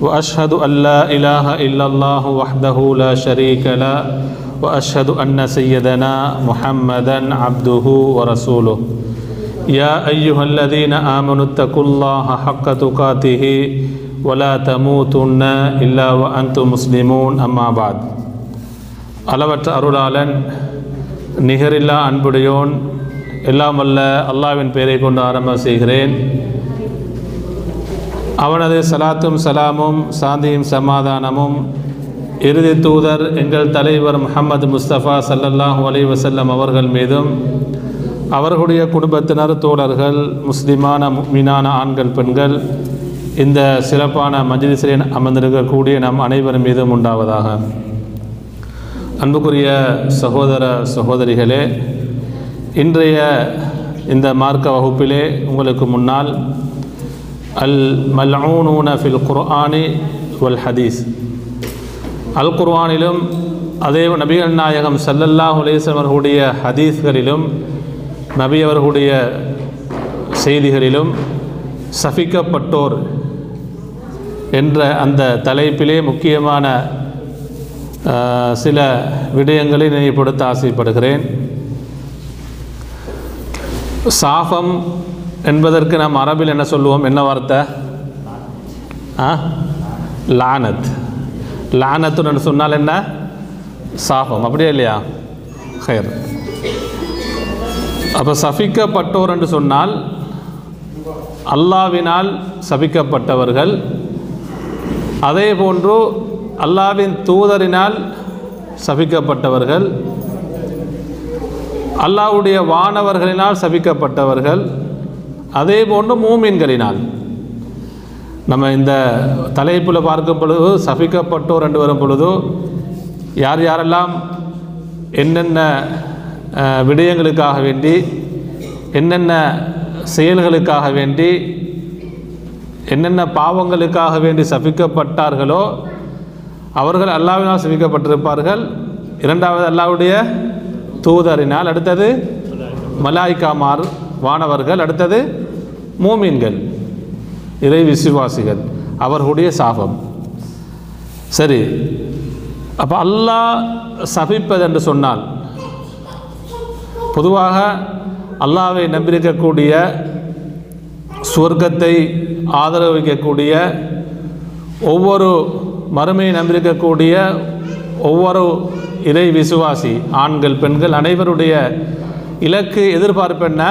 وأشهد أن لا إله إلا الله وحده لا شريك له وأشهد أن سيدنا محمدا عبده ورسوله. يا أيها الذين آمنوا اتقوا الله حق تقاته ولا تموتن إلا وأنتم مسلمون أما بعد. அளவற்ற அருளாளன் நிகரில்லா அன்புடையோன் எல்லாம் அல்ல அல்லாவின் பெயரை கொண்டு ஆரம்பம் செய்கிறேன். அவனது சலாத்தும் சலாமும் சாந்தியும் சமாதானமும். இறுதி தூதர் எங்கள் தலைவர் முஹம்மது முஸ்தபா சல்லல்லாஹு அலி வசல்லம் அவர்கள் மீதும் அவர்களுடைய குடும்பத்தினர் தோழர்கள் முஸ்லிமான மீனான ஆண்கள் பெண்கள் இந்த சிறப்பான மஜ்லிஸிலே அமர்ந்திருக்கக்கூடிய நம் அனைவர் மீதும் உண்டாவதாக. அன்புக்குரிய சகோதர சகோதரிகளே இன்றைய இந்த மார்க்க வகுப்பிலே உங்களுக்கு முன்னால் அல் மல்ஊனூன ஃபில் குர்ஆனி வல் ஹதீஸ். அல் குர்ஆனிலும் அதே நபிகள் நாயகம் சல்லல்லாஹ் அலேசன் அவர்களுடைய ஹதீஸ்களிலும் நபி அவர்களுடைய செய்திகளிலும் சபிக்கப்பட்டோர் என்ற அந்த தலைப்பிலே முக்கியமான சில விடயங்களை நினைவுபடுத்த ஆசைப்படுகிறேன். சாஃபம் என்பதற்கு நாம் அரபில் என்ன சொல்லுவோம்? என்ன வார்த்தை? ஆ? லானத். லானத்துன்னு சொன்னால் என்ன? சாபம். அப்படியே இல்லையா? ஹயர் அப்போ சபிக்கப்பட்டோர் என்று சொன்னால் அல்லாவினால் சபிக்கப்பட்டவர்கள். அதே போன்று அல்லாவின் தூதரினால் சபிக்கப்பட்டவர்கள். அல்லாவுடைய வானவர்களினால் சபிக்கப்பட்டவர்கள். அதே போன்று மூமீன்களினால். நம்ம இந்த தலைப்பில் பார்க்கும் பொழுது சபிக்கப்பட்டோர் ரெண்டு வரும் பொழுது யார் யாரெல்லாம் என்னென்ன விடயங்களுக்காக வேண்டி என்னென்ன செயல்களுக்காக வேண்டி என்னென்ன பாவங்களுக்காக வேண்டி சபிக்கப்பட்டார்களோ அவர்கள் அல்லாவினால் சபிக்கப்பட்டிருப்பார்கள். இரண்டாவது அல்லாவுடைய தூதரினால் அடுத்தது மலாய்க்காமார். வானவர்கள் அடுத்தது மூமீன்கள் இறை விசுவாசிகள் அவர்களுடைய சாபம். சரி அப்போ அல்லாஹ் சபிப்பது என்று சொன்னால் பொதுவாக அல்லாவை நம்பியிருக்கக்கூடிய சுவர்க்கத்தை ஆதரவு வைக்கக்கூடிய ஒவ்வொரு மறுமையை நம்பியிருக்கக்கூடிய ஒவ்வொரு இறை விசுவாசி ஆண்கள் பெண்கள் அனைவருடைய இலக்கு எதிர்பார்ப்பு என்ன?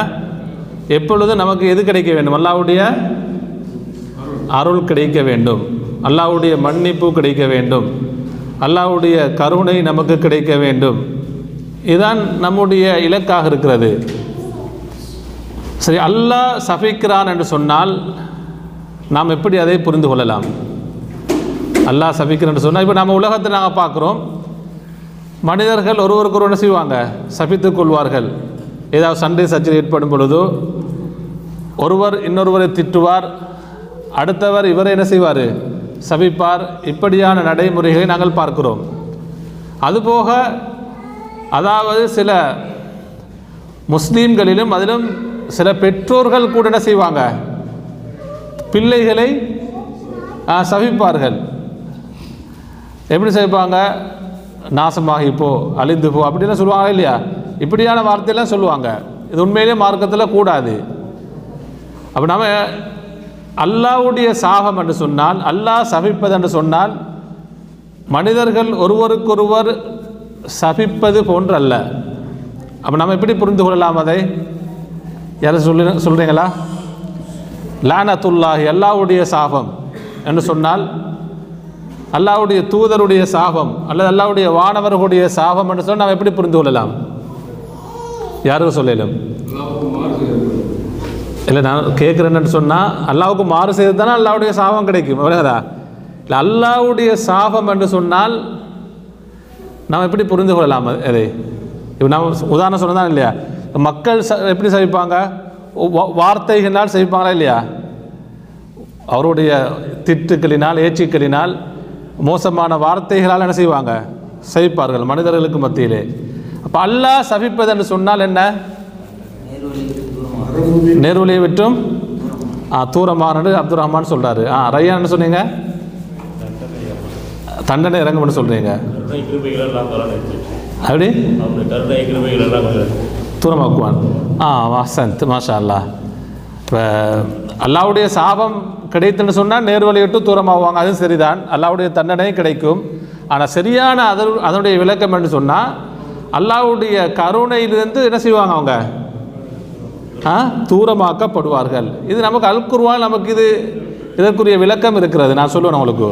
எப்பொழுதும் நமக்கு எது கிடைக்க வேண்டும்? அல்லாவுடைய அருள் கிடைக்க வேண்டும். அல்லாவுடைய மன்னிப்பு கிடைக்க வேண்டும். அல்லாவுடைய கருணை நமக்கு கிடைக்க வேண்டும். இதுதான் நம்முடைய இலக்காக இருக்கிறது. சரி அல்லாஹ் சபிக்கிறான் என்று சொன்னால் நாம் எப்படி அதை புரிந்து கொள்ளலாம்? அல்லாஹ் சபிக்கிறான் என்று சொன்னால் இப்போ நம்ம உலகத்தை நாங்கள் பார்க்குறோம். மனிதர்கள் ஒருவருக்கு ஒரு என்ன செய்வாங்க? சபித்துக் கொள்வார்கள். ஏதாவது சண்டை சச்சரி ஏற்படும் பொழுதோ ஒருவர் இன்னொருவரை திட்டுவார் அடுத்தவர் இவரை என்ன செய்வார்? சபிப்பார். இப்படியான நடைமுறைகளை நாங்கள் பார்க்கிறோம். அதுபோக அதாவது சில முஸ்லீம்களிலும் அதிலும் சில பெற்றோர்கள் கூட என்ன செய்வாங்க? பிள்ளைகளை சவிப்பார்கள் எப்படி சவிப்பாங்க நாசமாகி போ அழிந்து போ அப்படிலாம் சொல்லுவாங்க இல்லையா? இப்படியான வார்த்தையெல்லாம் சொல்லுவாங்க. இது உண்மையிலே மார்க்கத்தில் கூடாது. அப்போ நம்ம அல்லாவுடைய சாபம் என்று சொன்னால் அல்லாஹ் சபிப்பது என்று சொன்னால் மனிதர்கள் ஒருவருக்கொருவர் சபிப்பது போன்றல்ல. அப்போ நம்ம எப்படி புரிந்து கொள்ளலாம் அதை? யாரும் சொல்லு சொல்கிறீங்களா லானத்துல்லாஹி அல்லாவுடைய சாபம் என்று சொன்னால் அல்லாவுடைய தூதருடைய சாபம் அல்லது அல்லாவுடைய வானவர்களுடைய சாபம் என்று சொன்னால் நாம் எப்படி புரிந்து கொள்ளலாம்? யாரும் சொல்லலும். இல்லை நான் கேட்குறேன்னு சொன்னால் அல்லாவுக்கு மாறு செய்து தானே அல்லாவுடைய சாபம் கிடைக்கும். விளங்குதா இல்லை அல்லாவுடைய சாபம் என்று சொன்னால் நாம் எப்படி புரிந்து கொள்ளலாம் அதை? இப்போ நம்ம உதாரணம் சொன்னதான் இல்லையா? மக்கள் ச எப்படி சவிப்பாங்க வார்த்தைகளினால் சவிப்பாங்களா இல்லையா? அவருடைய திட்டுக்களினால் ஏச்சுக்களினால் மோசமான வார்த்தைகளால் என்ன செய்வாங்க? சவிப்பார்கள் மனிதர்களுக்கு மத்தியிலே. அப்போ அல்லாஹ் சபிப்பது என்று சொன்னால் என்ன? நேர்வழியை விட்டும் ஆ தூரமானது அப்துல் ரஹ்மான் சொல்கிறாரு ஆ ரையான் என்ன சொன்னீங்க? தண்டனை இறங்கும்னு சொல்கிறீங்க அப்படி? தூரமாக்குவான். ஆ வசந்த் மாஷா அல்லாஹ் இப்போ அல்லாவுடைய சாபம் கிடைத்துன்னு சொன்னால் நேர்வழி விட்டு தூரமாகுவாங்க அதுவும் சரிதான். அல்லாவுடைய தண்டனையும் கிடைக்கும். ஆனால் சரியான அதனுடைய விளக்கம் என்று சொன்னால் அல்லாவுடைய கருணையிலிருந்து என்ன செய்வாங்க அவங்க? தூரமாக்கப்படுவார்கள். இது நமக்கு அல்குர்வான் நமக்கு இது இதற்குரிய விளக்கம் இருக்கிறது. நான் சொல்லுவேன் உங்களுக்கு.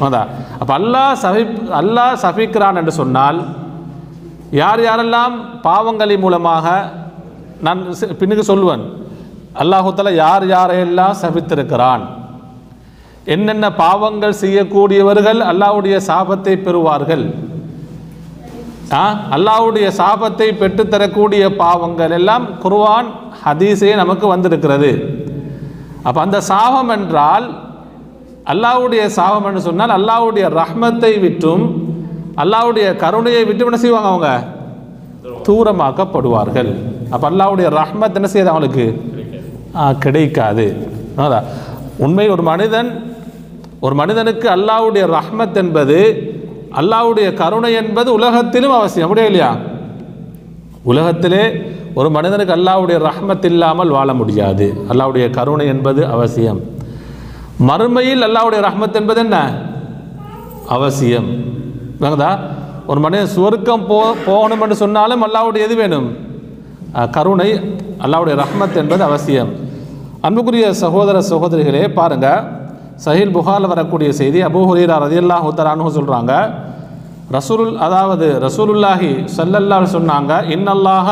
அதான். அப்போ அல்லாஹ் சபி அல்லாஹ் சபிக்கிறான் என்று சொன்னால் யார் யாரெல்லாம் பாவங்களின் மூலமாக நான் பின்னுக்கு சொல்லுவேன். அல்லாஹுத்தால யார் யாரையெல்லாம் சபித்திருக்கிறான்? என்னென்ன பாவங்கள் செய்யக்கூடியவர்கள் அல்லாவுடைய சாபத்தை பெறுவார்கள்? ஆ? அல்லாஹ்வுடைய சாபத்தை பெற்றுத்தரக்கூடிய பாவங்கள் எல்லாம் குர்வான் ஹதீஸே நமக்கு வந்திருக்கிறது. அப்போ அந்த சாபம் என்றால் அல்லாவுடைய சாபம் என்று சொன்னால் அல்லாவுடைய ரஹ்மத்தை விட்டும் அல்லாஹ்வுடைய கருணையை விட்டு என்ன செய்வாங்க அவங்க? தூரமாக்கப்படுவார்கள். அப்போ அல்லாவுடைய ரஹ்மத் என்ன செய்யுது அவங்களுக்கு? கிடைக்காது. உண்மை ஒரு மனிதன் ஒரு மனிதனுக்கு அல்லாவுடைய ரஹ்மத் என்பது அல்லாவுடைய கருணை என்பது உலகத்திலும் அவசியம் அப்படியே இல்லையா? உலகத்திலே ஒரு மனிதனுக்கு அல்லாவுடைய ரஹ்மத் இல்லாமல் வாழ முடியாது. அல்லாவுடைய கருணை என்பது அவசியம். மறுமையில் அல்லாவுடைய ரஹ்மத் என்பது என்ன? அவசியம். வேங்கதா ஒரு மனிதன் சுவர்க்கம் போ போகணும் என்று சொன்னாலும் அல்லாவுடைய எது வேணும்? கருணை அல்லாவுடைய ரஹ்மத் என்பது அவசியம். அன்புக்குரிய சகோதர சகோதரிகளே பாருங்கள் சஹில் புகாரில் வரக்கூடிய செய்தி அபூ ஹுரீரா ரதியல்லாஹு தரானு சொல்கிறாங்க ரசூலுல் அதாவது ரசூலுல்லாஹி ஸல்லல்லாஹு சொன்னாங்க இன்னல்லாஹ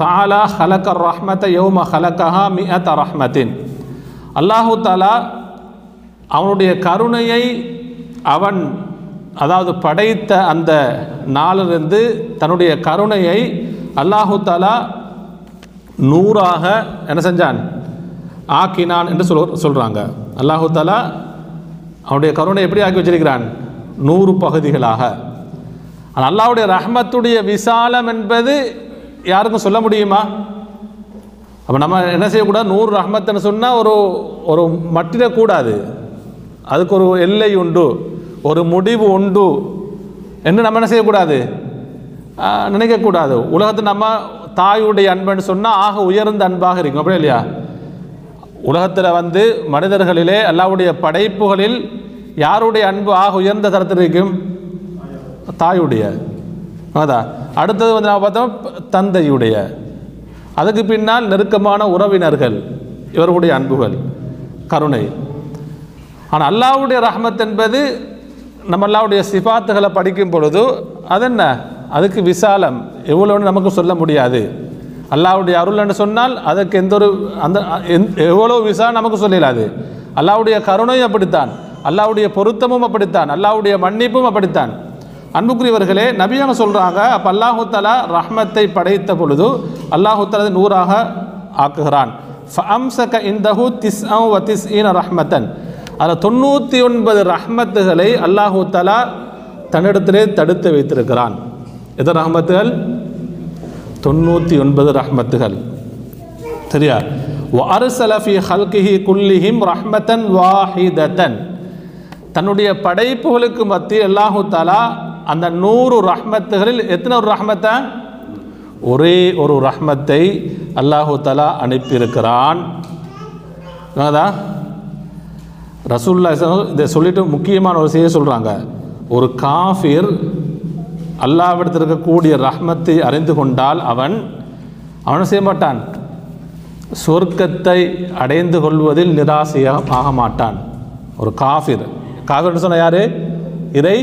தாலா ஹலக்க ரஹ்மத யௌம ஹலக்கஹா மிஅத ரஹ்மத்தின் அல்லாஹு தாலா அவனுடைய கருணையை அவன் அதாவது படைத்த அந்த நாளிலிருந்து தன்னுடைய கருணையை அல்லாஹு தாலா நூறாக என்ன செஞ்சான் ஆக்கினான் என்று சொல் சொல்கிறாங்க அல்லாஹு தாலா அவனுடைய கருணை எப்படி ஆக்கி வச்சிருக்கிறான் நூறு பகுதிகளாக அல்லாவுடைய ரஹ்மத்துடைய விசாலம் என்பது யாருக்கும் சொல்ல முடியுமா? அப்போ நம்ம என்ன செய்யக்கூடாது? நூறு ரஹ்மத்துன்னு சொன்னால் ஒரு ஒரு மட்டிடக்கூடாது. அதுக்கு ஒரு எல்லை உண்டு. ஒரு முடிவு உண்டு. என்று நம்ம என்ன செய்யக்கூடாது? நினைக்கக்கூடாது. உலகத்தில் நம்ம தாயுடைய அன்புன்னு சொன்னால் ஆக உயர்ந்த அன்பாக இருக்கும். அப்படியே இல்லையா? உலகத்தில் வந்து மனிதர்களிலே எல்லாவுடைய படைப்புகளில் யாருடைய அன்பு ஆக உயர்ந்த தரத்தில் இருக்கும்? தாயுடைய. அதான். அடுத்தது வந்து நான் பார்த்தோம் தந்தையுடைய. அதுக்கு பின்னால் நெருக்கமான உறவினர்கள். இவர்களுடைய அன்புகள். கருணை. ஆனால் அல்லாவுடைய ரஹமத் என்பது நம்ம அல்லாவுடைய சிபாத்துகளை படிக்கும் பொழுது அது என்ன? அதுக்கு விசாலம். எவ்வளோன்னு நமக்கு சொல்ல முடியாது. அல்லாவுடைய அருள்னு சொன்னால் அதற்கு எந்த ஒரு அந்த எந்- எவ்வளோ விசா நமக்கு சொல்லலாது. அல்லாவுடைய கருணையும் அப்படித்தான். அல்லாவுடைய பொருத்தமும் அப்படித்தான். அல்லாவுடைய மன்னிப்பும் அப்படித்தான். அன்புக்குரியவர்களே நபியாக சொல்கிறாங்க அப்போ அல்லாஹு தலா ரஹ்மத்தை படைத்த பொழுது அல்லாஹு நூறாக ஆக்குகிறான். ஃபம்சக இந்தஹு திஸ் வ திஸ் ஈன ரஹ்மத்தன். அதில் தொண்ணூற்றி ஒன்பது ரஹ்மத்துகளை அல்லாஹு தலா தன்னிடத்திலே தடுத்து வைத்திருக்கிறான். எது ரஹ்மத்துகள்? தொண்ணூற்றி ஒன்பது ரஹ்மத்துகள். சரியா? அரசலஃபி ஹல்கிஹி குல்லிஹிம் ரஹ்மத்தன் வாஹிதத்தன். தன்னுடைய படைப்புகளுக்கு மத்திய அல்லாஹு தாலா அந்த நூறு ரஹ்மத்துகளில் எத்தனை ஒரு ரஹ்மத்தை? ஒரே ஒரு ரஹ்மத்தை அல்லாஹு தலா அனுப்பியிருக்கிறான். விளங்குதா? ரசூல்லா இதை சொல்லிட்டு முக்கியமான ஒரு செய்தியை சொல்கிறாங்க ஒரு காஃபிர் அல்லாவிடத்தில் இருக்கக்கூடிய ரஹ்மத்தை அறிந்து கொண்டால் அவன் அவன் செய்ய மாட்டான். சொர்க்கத்தை அடைந்து கொள்வதில் நிராசையாக ஆக மாட்டான். ஒரு காஃபிர். காஃபிர்னு சொன்ன யார்? இறை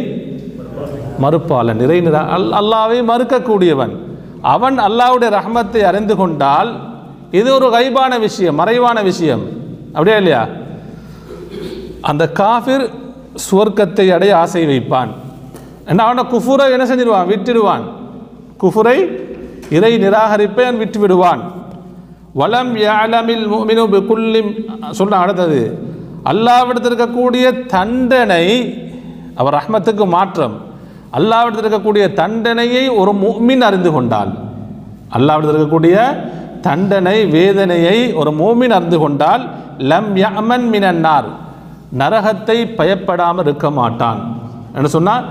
மறுப்பாளன் இறை நிரா அல் அல்லாவை மறுக்கக்கூடியவன். அவன் அல்லாவுடைய ரஹமத்தை அறிந்து கொண்டால் இது ஒரு கைபான விஷயம் மறைவான விஷயம். அப்படியா இல்லையா? அந்த காஃபிர் சுவர்க்கத்தை அடைய ஆசை வைப்பான். என்ன அவனை குஃபுரை என்ன செஞ்சிடுவான் விட்டுடுவான். குஃபுரை இறை நிராகரிப்பை அவன் விட்டு விடுவான் வலம் யாலமில் சொல்ல அடுத்தது. அல்லாவிடத்தில் இருக்கக்கூடிய தண்டனை அவர் ரஹ்மத்துக்கு மாற்றம். அல்லாவிடத்தில் இருக்கக்கூடிய தண்டனையை ஒரு மூமின் அறிந்து கொண்டால் அல்லாவிடத்தில் இருக்கக்கூடிய தண்டனை வேதனையை ஒரு மூமின் அறிந்து கொண்டால் லம் யமன் மினன்னார் நரகத்தை பயப்படாமல் இருக்க மாட்டான். என்று சொன்னால்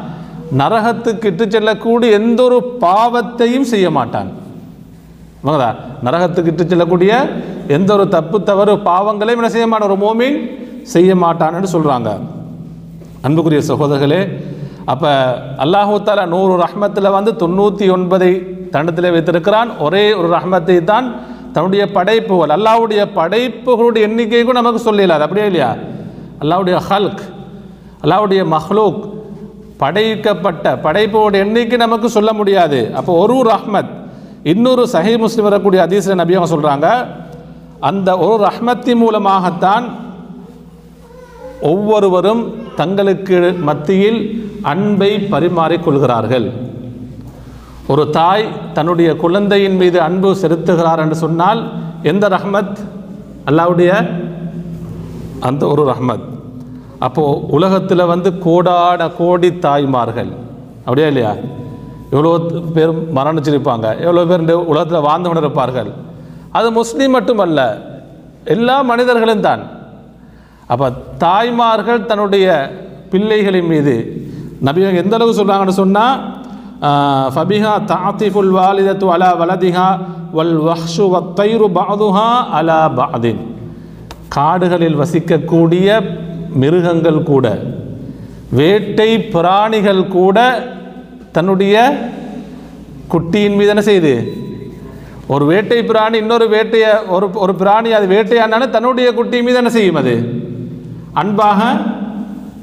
நரகத்துக்கு இட்டு செல்லக்கூடிய எந்த ஒரு பாவத்தையும் செய்ய மாட்டான். நரகத்துக்கு இட்டு செல்லக்கூடிய எந்த ஒரு தப்பு தவறு பாவங்களையும் என்ன செய்ய மாட்டான்? ஒரு மோமின் செய்ய மாட்டான்னு சொல்கிறாங்க அன்புக்குரிய சகோதரர்களே அப்போ அல்லாஹூ நூறு ரஹ்மத்தில் வந்து தொண்ணூற்றி ஒன்பதை தண்டத்தில் வைத்திருக்கிறான். ஒரே ஒரு ரஹ்மத்தை தான் தன்னுடைய படைப்புகள் அல்லாவுடைய படைப்புகளுடைய எண்ணிக்கை கூட நமக்கு சொல்லலாது அப்படியே இல்லையா? அல்லாவுடைய ஹல்க் அல்லாவுடைய மஹ்லூக் படைக்கப்பட்ட படைப்போட எண்ணிக்கை நமக்கு சொல்ல முடியாது. அப்போ ஒரு ரஹ்மத் இன்னொரு சஹி முஸ்லீம் வரக்கூடிய அதீசில் நபி அவங்க சொல்கிறாங்க அந்த ஒரு ரஹ்மத்தின் மூலமாகத்தான் ஒவ்வொருவரும் தங்களுக்கு மத்தியில் அன்பை பரிமாறிக்கொள்கிறார்கள் ஒரு தாய் தன்னுடைய குழந்தையின் மீது அன்பு செலுத்துகிறார் என்று சொன்னால் எந்த ரஹ்மத்? அல்லாவுடைய அந்த ஒரு ரஹ்மத். அப்போது உலகத்தில் வந்து கோடான கோடி தாய்மார்கள். அப்படியா இல்லையா? எவ்வளோ பேர் மரணிச்சிருப்பாங்க. எவ்வளோ பேர் இந்த உலகத்தில் வாழ்ந்து கொண்டிருப்பார்கள். அது முஸ்லீம் மட்டுமல்ல எல்லா மனிதர்களும் தான். அப்போ தாய்மார்கள் தன்னுடைய பிள்ளைகளின் மீது நபிகள் எந்த அளவு சொல்கிறாங்கன்னு சொன்னால் ஃபபிஹா தாத்திஃபுல் வாலிதத்து அலா வலதிஹா வல் வஹ்ஷு வத்தைரு பாதுஹா அலா பாதின் காடுகளில் வசிக்கக்கூடிய மிருகங்கள் கூட வேட்டை பிராணிகள் கூட தன்னுடைய குட்டியின் மீது என்ன செய்யுது ஒரு வேட்டை பிராணி இன்னொரு வேட்டையை ஒரு ஒரு பிராணி அது வேட்டையானாலும் தன்னுடைய குட்டி மீது என்ன செய்யும் அது? அன்பாக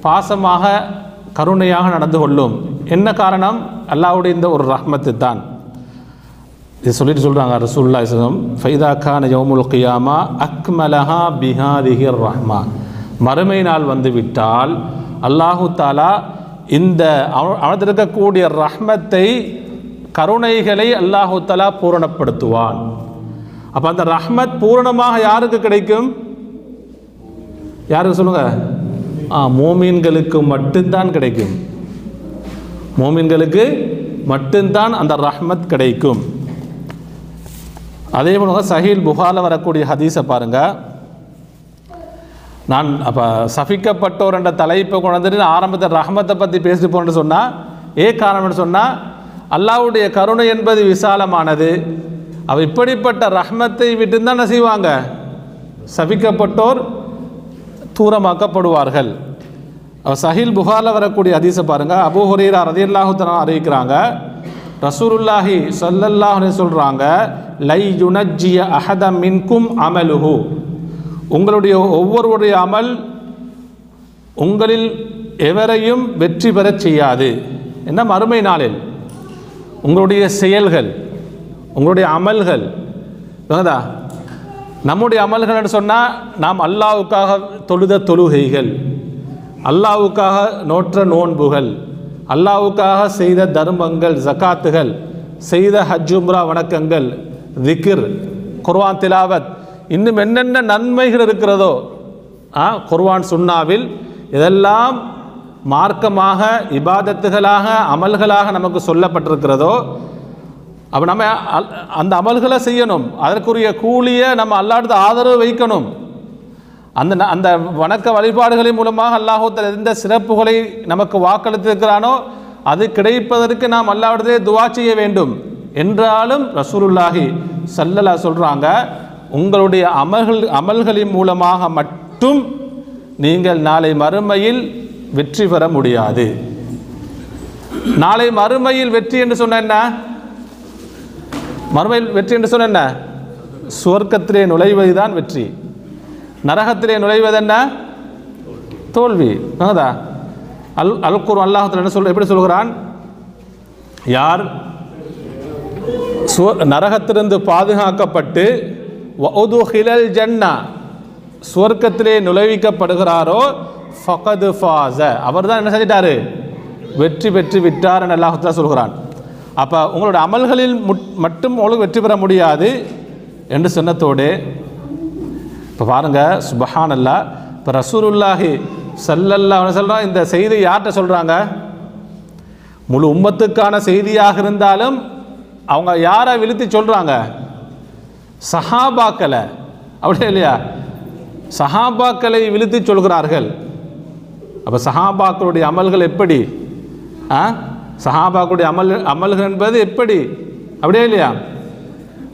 பாசமாக கருணையாக நடந்து கொள்ளும். என்ன காரணம்? அல்லாவுடைய இந்த ஒரு ரஹ்மத்து தான் இது சொல்லிட்டு சொல்கிறாங்க ரசூல்லா இஸ்லாம் ஃபைதா கான யோமுல் கியாமா அக்மலஹா பிஹாதிஹிர் ரஹ்மா மறுமை நாள் வந்துவிட்டால் அல்லாஹு தாலா இந்த அவ- ரஹ்மத்தை கருணைகளை அல்லாஹு தாலா பூரணப்படுத்துவான். அப்போ அந்த ரஹ்மத் பூரணமாக யாருக்கு கிடைக்கும்? யாருக்கு சொல்லுங்க? ஆ மோமீன்களுக்கு மட்டும்தான் கிடைக்கும். மோமீன்களுக்கு மட்டும்தான் அந்த ரஹ்மத் கிடைக்கும். அதே போல சஹீல் புகாரில் வரக்கூடிய ஹதீஸை பாருங்க. நான் அப்போ சபிக்கப்பட்டோர் என்ற தலைப்பை கொண்டு ஆரம்பத்தில் ரஹமத்தை பற்றி பேசிட்டு போனேன்னு சொன்னால் ஏ காரணம்னு சொன்னால் அல்லாவுடைய கருணை என்பது விசாலமானது. அவள் இப்படிப்பட்ட ரஹ்மத்தை விட்டு தான் செய்வாங்க? சபிக்கப்பட்டோர் தூரமாக்கப்படுவார்கள். சஹில் புகாரில் வரக்கூடிய அதிசை பாருங்க. அபூ ஹுரீரா ரதியல்லாஹு அறிவிக்கிறாங்க. ரசூருல்லாஹி ஸல்லல்லாஹு சொல்கிறாங்க லை யுனஜ்ஜிய அஹத மின்கும் அமலுஹு. உங்களுடைய ஒவ்வொருவருடைய அமல் உங்களில் எவரையும் வெற்றி பெறச் செய்யாது. என்ன? மறுமை நாளில். உங்களுடைய செயல்கள் உங்களுடைய அமல்கள் நம்முடைய அமல்கள்னு சொன்னால் நாம் அல்லாவுக்காக தொழுத தொழுகைகள் அல்லாவுக்காக நோற்ற நோன்புகள் அல்லாவுக்காக செய்த தர்மங்கள் ஜகாத்துகள் செய்த ஹஜ்ஜும்ரா வணக்கங்கள் திக்ர் குர்வான் திலாவத் இன்னும் என்னென்ன நன்மைகள் இருக்கிறதோ ஆ குர்வான் சுன்னாவில் இதெல்லாம் மார்க்கமாக இபாதத்துகளாக அமல்களாக நமக்கு சொல்லப்பட்டிருக்கிறதோ அப்போ நம்ம அல்- அந்த அமல்களை செய்யணும். அதற்குரிய கூலியை நம்ம அல்லாடுத்து ஆதரவு வைக்கணும். அந்த ந- அந்த வணக்க வழிபாடுகளின் மூலமாக அல்லாஹூத்தல் எந்த சிறப்புகளை நமக்கு வாக்களித்திருக்கிறானோ அது கிடைப்பதற்கு நாம் அல்லாவிடதே துவா செய்ய வேண்டும். என்றாலும் ரசூருல்லாஹி சல்லலா சொல்கிறாங்க உங்களுடைய அமல்கள் அமல்களின் மூலமாக மட்டும் நீங்கள் நாளை மறுமையில் வெற்றி பெற முடியாது. நாளை மறுமையில் வெற்றி என்று சொன்ன என்ன? மறுமையில் வெற்றி என்று சொன்ன என்ன? சுவர்க்கத்திலே நுழைவதுதான் வெற்றி. நரகத்திலே நுழைவது என்ன? தோல்வி. ஆகுதா அல் அல்குர் அல்லாஹத்தில் என்ன சொல் எப்படி சொல்கிறான்? யார்? சுவ நரகத்திலிருந்து பாதுகாக்கப்பட்டு ஹிலல் ஜன்னா சுவர்க்கத்திலே நுழைவிக்கப்படுகிறாரோ ஃபகது ஃபாஸ. அவர் தான் என்ன செஞ்சிட்டாரு? வெற்றி பெற்று விட்டார் என்று அல்லாஹ் சொல்கிறான். அப்போ உங்களோட அமல்களில் முட்- மட்டும் உங்களுக்கு வெற்றி பெற முடியாது என்று சொன்னத்தோடு இப்போ பாருங்கள் சுபஹானல்லா இப்போ ரசூலுல்லாஹி சல்லல்லா சொல்கிறான் இந்த செய்தி யார்கிட்ட சொல்கிறாங்க முழு உம்மத்துக்கான செய்தியாக இருந்தாலும் அவங்க யாரை விழுத்தி சொல்கிறாங்க சஹாபாக்களை. அப்படியே இல்லையா? சஹாபாக்களை விழுத்தி சொல்கிறார்கள். அப்போ சஹாபாக்களுடைய அமல்கள் எப்படி? ஆ? சஹாபாக்குடைய அமல் அமல்கள் என்பது எப்படி? அப்படியே இல்லையா?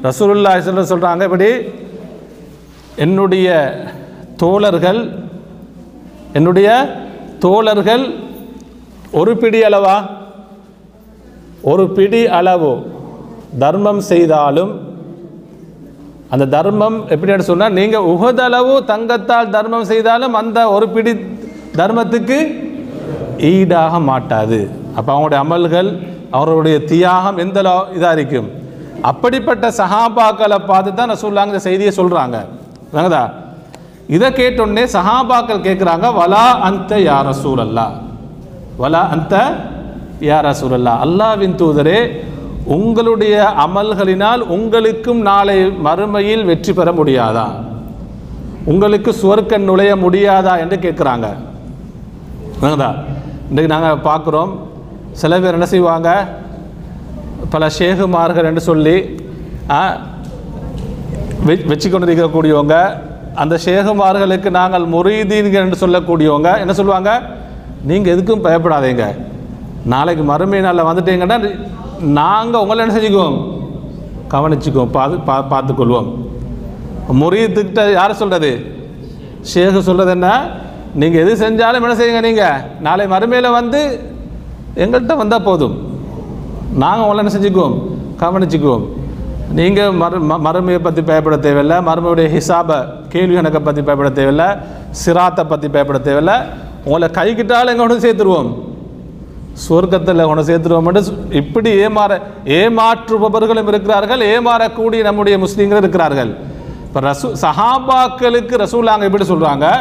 ரசூலுல்லா சொல்ல சொல்கிறாங்க இப்படி என்னுடைய தோழர்கள் என்னுடைய தோழர்கள் ஒரு பிடி அளவா? ஒரு பிடி அளவு தர்மம் செய்தாலும் அந்த தர்மம் எப்படின்னு சொன்னால் நீங்கள் உகதளவு தங்கத்தால் தர்மம் செய்தாலும் அந்த ஒரு பிடி தர்மத்துக்கு ஈடாக மாட்டாது. அப்போ அவங்களுடைய அமல்கள் அவர்களுடைய தியாகம் எந்த இதாக இருக்கும் அப்படிப்பட்ட சஹாபாக்களை பார்த்து தான் ரசூல்லாங்க இந்த செய்தியை சொல்கிறாங்க விளங்குதா இதை கேட்டோடனே சஹாபாக்கள் கேட்குறாங்க வலா அந்த யார ரசூல் அல்லா வலா அந்த யார ரசூல் அல்லா அல்லாவின் தூதரே உங்களுடைய அமல்களினால் உங்களுக்கும் நாளை மறுமையில் வெற்றி பெற முடியாதா? உங்களுக்கு சுவர்க்க நுழைய முடியாதா? என்று கேட்குறாங்க விளங்குதா இன்றைக்கு நாங்கள் பார்க்குறோம் சில பேர் என்ன செய்வாங்க? பல ஷேகுமார்கள் என்று சொல்லி ஆ, வெ- வச்சு அந்த ஷேகுமார்களுக்கு நாங்கள் முரீதீன்கள் என்று சொல்லக்கூடியவங்க என்ன சொல்லுவாங்க? நீங்கள் எதுக்கும் பயப்படாதீங்க. நாளைக்கு மறுமை நாளில் வந்துட்டீங்கன்னா நாங்கள் உங்களை என்ன செஞ்சுக்குவோம்? கவனிச்சுக்குவோம் பார்த்து பா பார்த்துக்கொள்வோம். முறியத்துக்கிட்ட யார் சொல்கிறது ஷேகு சொல்கிறது என்ன? நீங்கள் எது செஞ்சாலும் என்ன செய்யுங்க நீங்கள் நாளை மறுமையில் வந்து எங்கள்கிட்ட வந்தால் போதும். நாங்கள் உங்களை என்ன செஞ்சுக்குவோம்? கவனிச்சுக்குவோம். நீங்கள் மறு ம- மறுமையை பற்றி பயப்பட தேவையில்லை. மறுமையுடைய ஹிசாபை கேள்வி கணக்கை பற்றி பயப்பட தேவையில்லை. சிராத்தை பற்றி பயப்பட தேவையில்லை. உங்களை கைக்கிட்டாலும் எங்கே ஒன்று சேர்த்துருவோம்? சொர்க்கத்தில் கொண்டு சேர்த்துருவோம் இப்படி ஏமாற ஏமாற்றுபவர்களும் இருக்கிறார்கள். ஏமாறக்கூடிய நம்முடைய முஸ்லீம்கள் இருக்கிறார்கள். இப்போ ரசூ சஹாபாக்களுக்கு ரசூலாங்க எப்படி சொல்கிறாங்க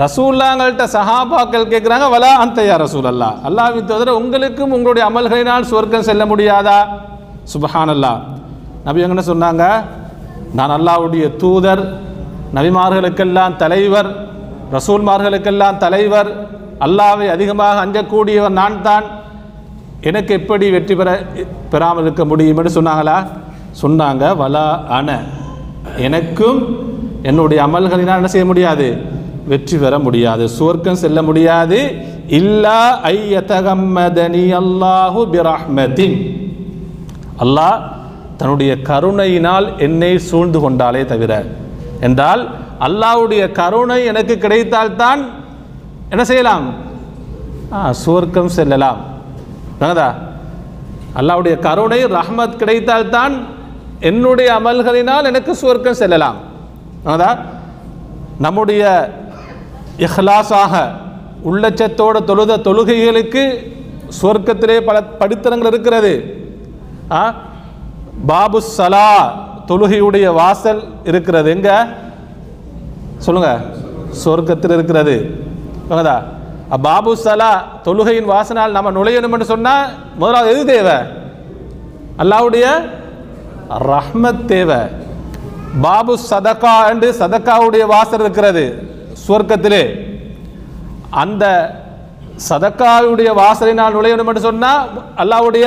ரசூல்லாங்கள்ட்ட சஹாபாக்கள் கேட்குறாங்க வலா அந்தயா ரசூல் அல்லா அல்லாவின் தவிர உங்களுக்கும் உங்களுடைய அமல்களினால் சொர்க்கம் செல்ல முடியாதா? சுபஹான் அல்லா நபி என்ன சொன்னாங்க? நான் அல்லாவுடைய தூதர் நபிமார்களுக்கெல்லாம் தலைவர் ரசூல்மார்களுக்கெல்லாம் தலைவர் அல்லாவை அதிகமாக அஞ்சக்கூடியவர் நான் தான். எனக்கு எப்படி வெற்றி பெற பெறாமல் இருக்க முடியும்? என்று சொன்னாங்களா? சொன்னாங்க வலா அன எனக்கும் என்னுடைய அமல்களினால் என்ன செய்ய முடியாது? வெற்றி பெற முடியாது. சுவர்க்கம் செல்ல முடியாது. இல்லா ஐயதகம்மதனி அல்லாஹு பிரஹ்மதின். அல்லாஹ் தன்னுடைய கருணையினால் என்னை சூழ்ந்து கொண்டாலே தவிர என்றால் அல்லாவுடைய கருணை எனக்கு கிடைத்தால்தான் என்ன செய்யலாம்? ஆ சுவர்க்கம் செல்லலாம். விளங்குதா அல்லாஹ்வுடைய கருணை ரஹ்மத் கிடைத்தால்தான் என்னுடைய அமல்களினால் எனக்கு சுவர்க்கம் செல்லலாம். விளங்குதா நம்முடைய இஹ்லாஸாக உள்ளச்சத்தோடு தொழுத தொழுகைகளுக்கு சுவர்க்கத்திலே பல படித்தரங்கள் இருக்கிறது. ஆ? பாபு சலா தொழுகையுடைய வாசல் இருக்கிறது. எங்க? சொல்லுங்க. சொர்க்கத்தில் இருக்கிறது. புரியுதா? பாபு சலா தொழுகையின் வாசனால் நம்ம நுழையணும்னு சொன்னால் முதலாவது எது தேவை? அல்லாவுடைய ரஹ்மத் தேவை. பாபு சதக்கா என்று சதக்காவுடைய வாசல் இருக்கிறது. சுவர்க்கத்திலே அந்த சதக்காவுடைய வாசலினால் நுழையணும் என்று சொன்னால் அல்லாவுடைய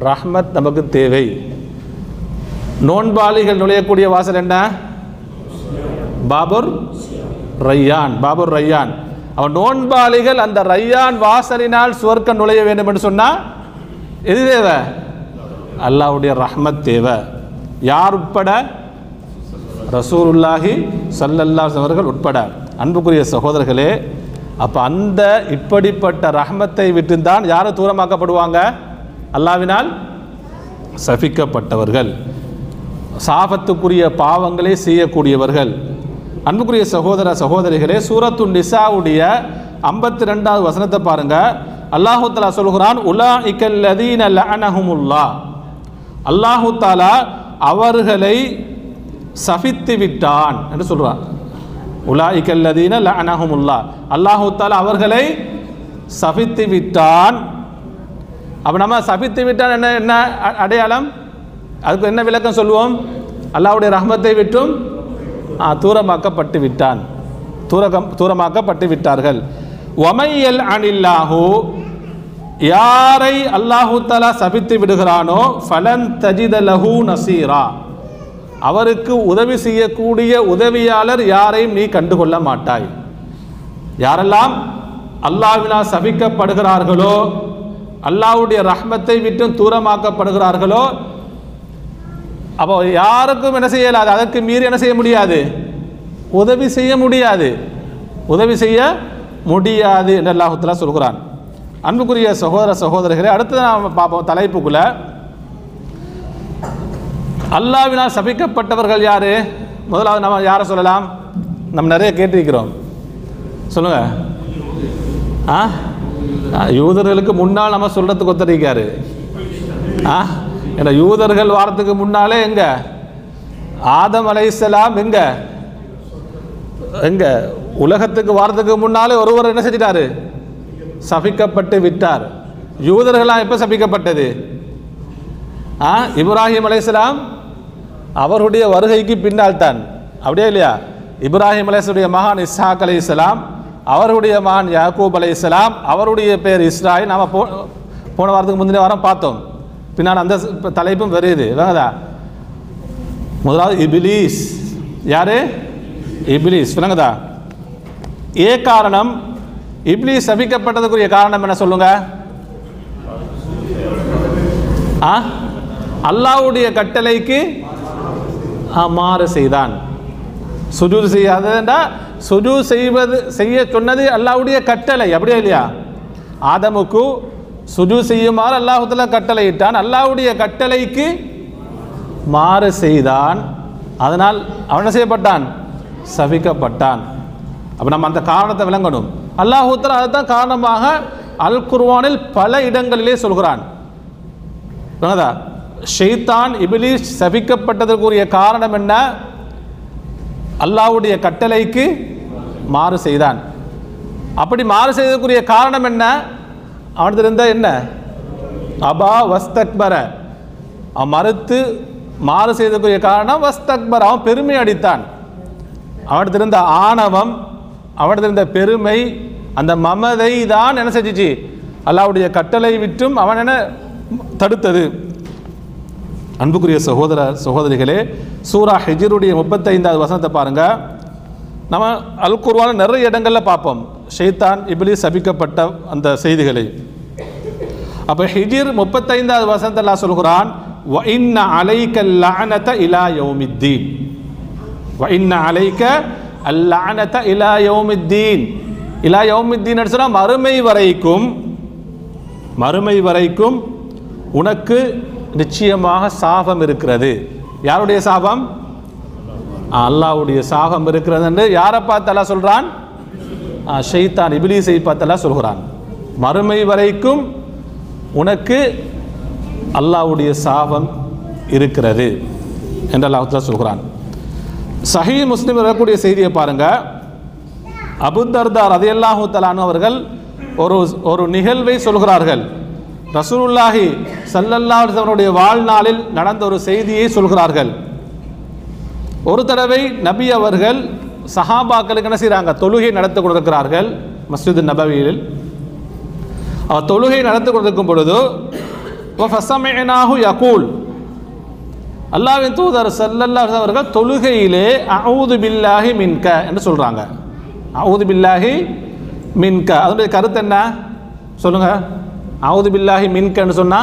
ரஹ்மத் நமக்கு தேவை. நோன்பாளிகள் நுழையக்கூடிய வாசல் என்ன? பாபுர் ரையான் பாபுர் ரையான். அவன் நோன்பாளிகள் அந்த ரையான் வாசலினால் சுவர்க்கம் நுழைய வேண்டும் என்று சொன்னால் எது தேவை? அல்லாஹ்வுடைய ரஹ்மத் தேவை. யார் உட்பட? ரசூருல்லாஹி சல்லல்லாஸ் அவர்கள் உட்பட அன்புக்குரிய சகோதரர்களே அப்போ அந்த இப்படிப்பட்ட ரஹமத்தை விட்டுந்தான் யார் தூரமாக்கப்படுவாங்க? அல்லாவினால் சபிக்கப்பட்டவர்கள். சாபத்துக்குரிய பாவங்களை செய்யக்கூடியவர்கள். அன்புக்குரிய சகோதர சகோதரிகளே சூரத்து நிசாவுடைய ஐம்பத்தி ரெண்டாவது வசனத்தை பாருங்க. அல்லாஹு தாலா சொல்கிறான் உலா இக்கல்லதீன லஅனஹுமுல்லா அல்லாஹு தாலா அவர்களை சபித்து விட்டான் என்று சொல்றான் உலாய்கல்லதீன லஅனஹுமுல்லா. அல்லாஹு தாலா அவர்களை சபித்து விட்டான் அப்போ நம்ம சபித்து விட்டான் என்ன என்ன அடையாளம்? அதுக்கு என்ன விளக்கம் சொல்லுவோம்? அல்லாவுடைய ரஹ்மத்தை விட்டும் ஆ, தூரமாக்கப்பட்டு விட்டான். தூரகம் தூரமாக்கப்பட்டு விட்டார்கள். ஒமையல் அனில்லாஹு. யாரை அல்லாஹு தஆலா சபித்து விடுகிறானோ ஃபலன் தஜித நசீரா. அவருக்கு உதவி செய்யக்கூடிய உதவியாளர் யாரையும் நீ கண்டுகொள்ள மாட்டாய். யாரெல்லாம் அல்லாவினால் சபிக்கப்படுகிறார்களோ அல்லாஹ்வுடைய ரஹ்மத்தை விட்டு தூரமாக்கப்படுகிறார்களோ அப்போ யாருக்கும் என்ன செய்யலாது அதற்கு மீறி என்ன செய்ய முடியாது? உதவி செய்ய முடியாது. உதவி செய்ய முடியாது என்று அல்லாஹுத்தலா சொல்கிறான். அன்புக்குரிய சகோதர சகோதரர்களை அடுத்து நாம் பார்ப்போம் தலைப்புக்குள்ளே. அல்லாவினால் சபிக்கப்பட்டவர்கள் யார்? முதலாவது நம்ம யாரை சொல்லலாம்? நம்ம நிறைய கேட்டிருக்கிறோம். சொல்லுங்க. ஆ? யூதர்களுக்கு முன்னால் நம்ம சொல்றதுக்கு ஒத்தரிக்காரு ஆ? ஏன்னா யூதர்கள் வாரத்துக்கு முன்னாலே எங்க? ஆதம் அலைசலாம் எங்க? எங்க? உலகத்துக்கு வாரத்துக்கு முன்னாலே ஒருவர் என்ன செஞ்சிட்டாரு? சபிக்கப்பட்டு விட்டார். யூதர்களாம் எப்போ சபிக்கப்பட்டது? ஆ? இப்ராஹிம் அலைசலாம் அவருடைய வருகைக்கு பின்னால் தான். அப்படியே இல்லையா? இப்ராஹிம் அலேசுடைய மகான் இஸ்ஹாக் அலைஹிஸ்ஸலாம் அவருடைய மகான் யாக்கூப் அலைஹிஸ்ஸலாம் அவருடைய பேர் இஸ்ராயில். நாம் போ போன வாரத்துக்கு முந்தின வாரம் பார்த்தோம். பின்னால் அந்த இப்போ தலைப்பும் வருது. வேங்கதா முதலாவது இபிலீஸ். யாரு? இபிலீஸ். விளங்குதா? ஏ காரணம்? இப்லீஸ் சபிக்கப்பட்டதுக்குரிய காரணம் என்ன சொல்லுங்க? ஆ? அல்லாவுடைய கட்டளைக்கு மாறு செய்தான். சுஜூது செய்யாததுண்டா? சுஜூ செய்வது செய்ய சொன்னது அல்லாவுடைய கட்டளை. அப்படியே இல்லையா? ஆதமுக்கு சுஜு செய்யுமாறு அல்லாஹுத்துல கட்டளையிட்டான். அல்லாவுடைய கட்டளைக்கு மாறு செய்தான். அதனால் அவன் செய்யப்பட்டான்? சபிக்கப்பட்டான். அப்போ நம்ம அந்த காரணத்தை விளங்கணும். அல்லாஹூத்தர் அதுதான் காரணமாக அல் குர்வானில் பல இடங்களிலே சொல்கிறான். புரியுதா? ஷெய்தான் இபிலிஸ் சபிக்கப்பட்டதற்குரிய காரணம் என்ன? அல்லாவுடைய கட்டளைக்கு மாறு செய்தான். அப்படி மாறு செய்ததற்குரிய காரணம் என்ன? அவனது இருந்த என்ன? அபா வஸ்தக்பர. அவன் மறுத்து மாறு செய்ததற்குரிய காரணம் வஸ்தக்பர். அவன் பெருமை அடித்தான். அவனது இருந்த ஆணவம் அவனது இருந்த பெருமை அந்த மமதை தான் என்ன செஞ்சிச்சு? அல்லாவுடைய கட்டளை விட்டும் அவன் என்ன தடுத்தது. அன்புக்குரிய சகோதர சகோதரிகளே சூரா ஹெஜிருடைய முப்பத்தைந்தாவது வசனத்தை பாருங்க. நம்ம அல் நிறைய இடங்களில் பார்ப்போம். ஷைத்தான் இப்லீஸ் சபிக்கப்பட்ட அந்த செய்திகளை. அப்போ ஹிஜிர் முப்பத்தைந்தாவது வசனத்தில் சொல்கிறான் அலைக்க லானத இலா யௌமித்தீன். அலைக்க அல்லானத இலா யௌமித்தீன். இலா யௌமித்தீன் மறுமை வரைக்கும் மறுமை வரைக்கும் உனக்கு நிச்சயமாக சாபம் இருக்கிறது. யாருடைய சாபம்? அல்லாஹ்வுடைய சாபம் இருக்கிறது என்று யாரை பார்த்தாலா சொல்கிறான் சொல்றான்? ஆ, ஷைத்தான் இபிலீஸை பார்த்து சொல்கிறான். மறுமை வரைக்கும் உனக்கு அல்லாஹ்வுடைய சாபம் இருக்கிறது என்று அல்லாஹ் சொல்கிறான். சஹி முஸ்லீம் வரக்கூடிய செய்தியை பாருங்க. அபுத்தர்தா ரதியல்லாஹு தலானு அவர்கள் ஒரு ஒரு நிகழ்வை சொல்கிறார்கள். ரசூலுல்லாஹி ஸல்லல்லாஹு வாழ்நாளில் நடந்த ஒரு செய்தியை சொல்கிறார்கள். ஒரு தடவை நபி அவர்கள் சஹாபாக்களுக்கு என்ன செய்கிறாங்க தொழுகை நடத்தி கொண்டிருக்கிறார்கள் மஸ்ஜித் நபவியில். அவர் தொழுகை நடத்தி கொண்டிருக்கும் பொழுது ஃபசமினாஹு யகூல். அல்லாவின் தூதர் சல்லல்லா அவர்கள் தொழுகையிலே அவுது பில்லாஹி மின்க என்று சொல்கிறாங்க அவுது பில்லாஹி மின்க அதனுடைய கருத்து என்ன? சொல்லுங்கள் அவுது பில்லாஹி மின்கன்னு சொன்னா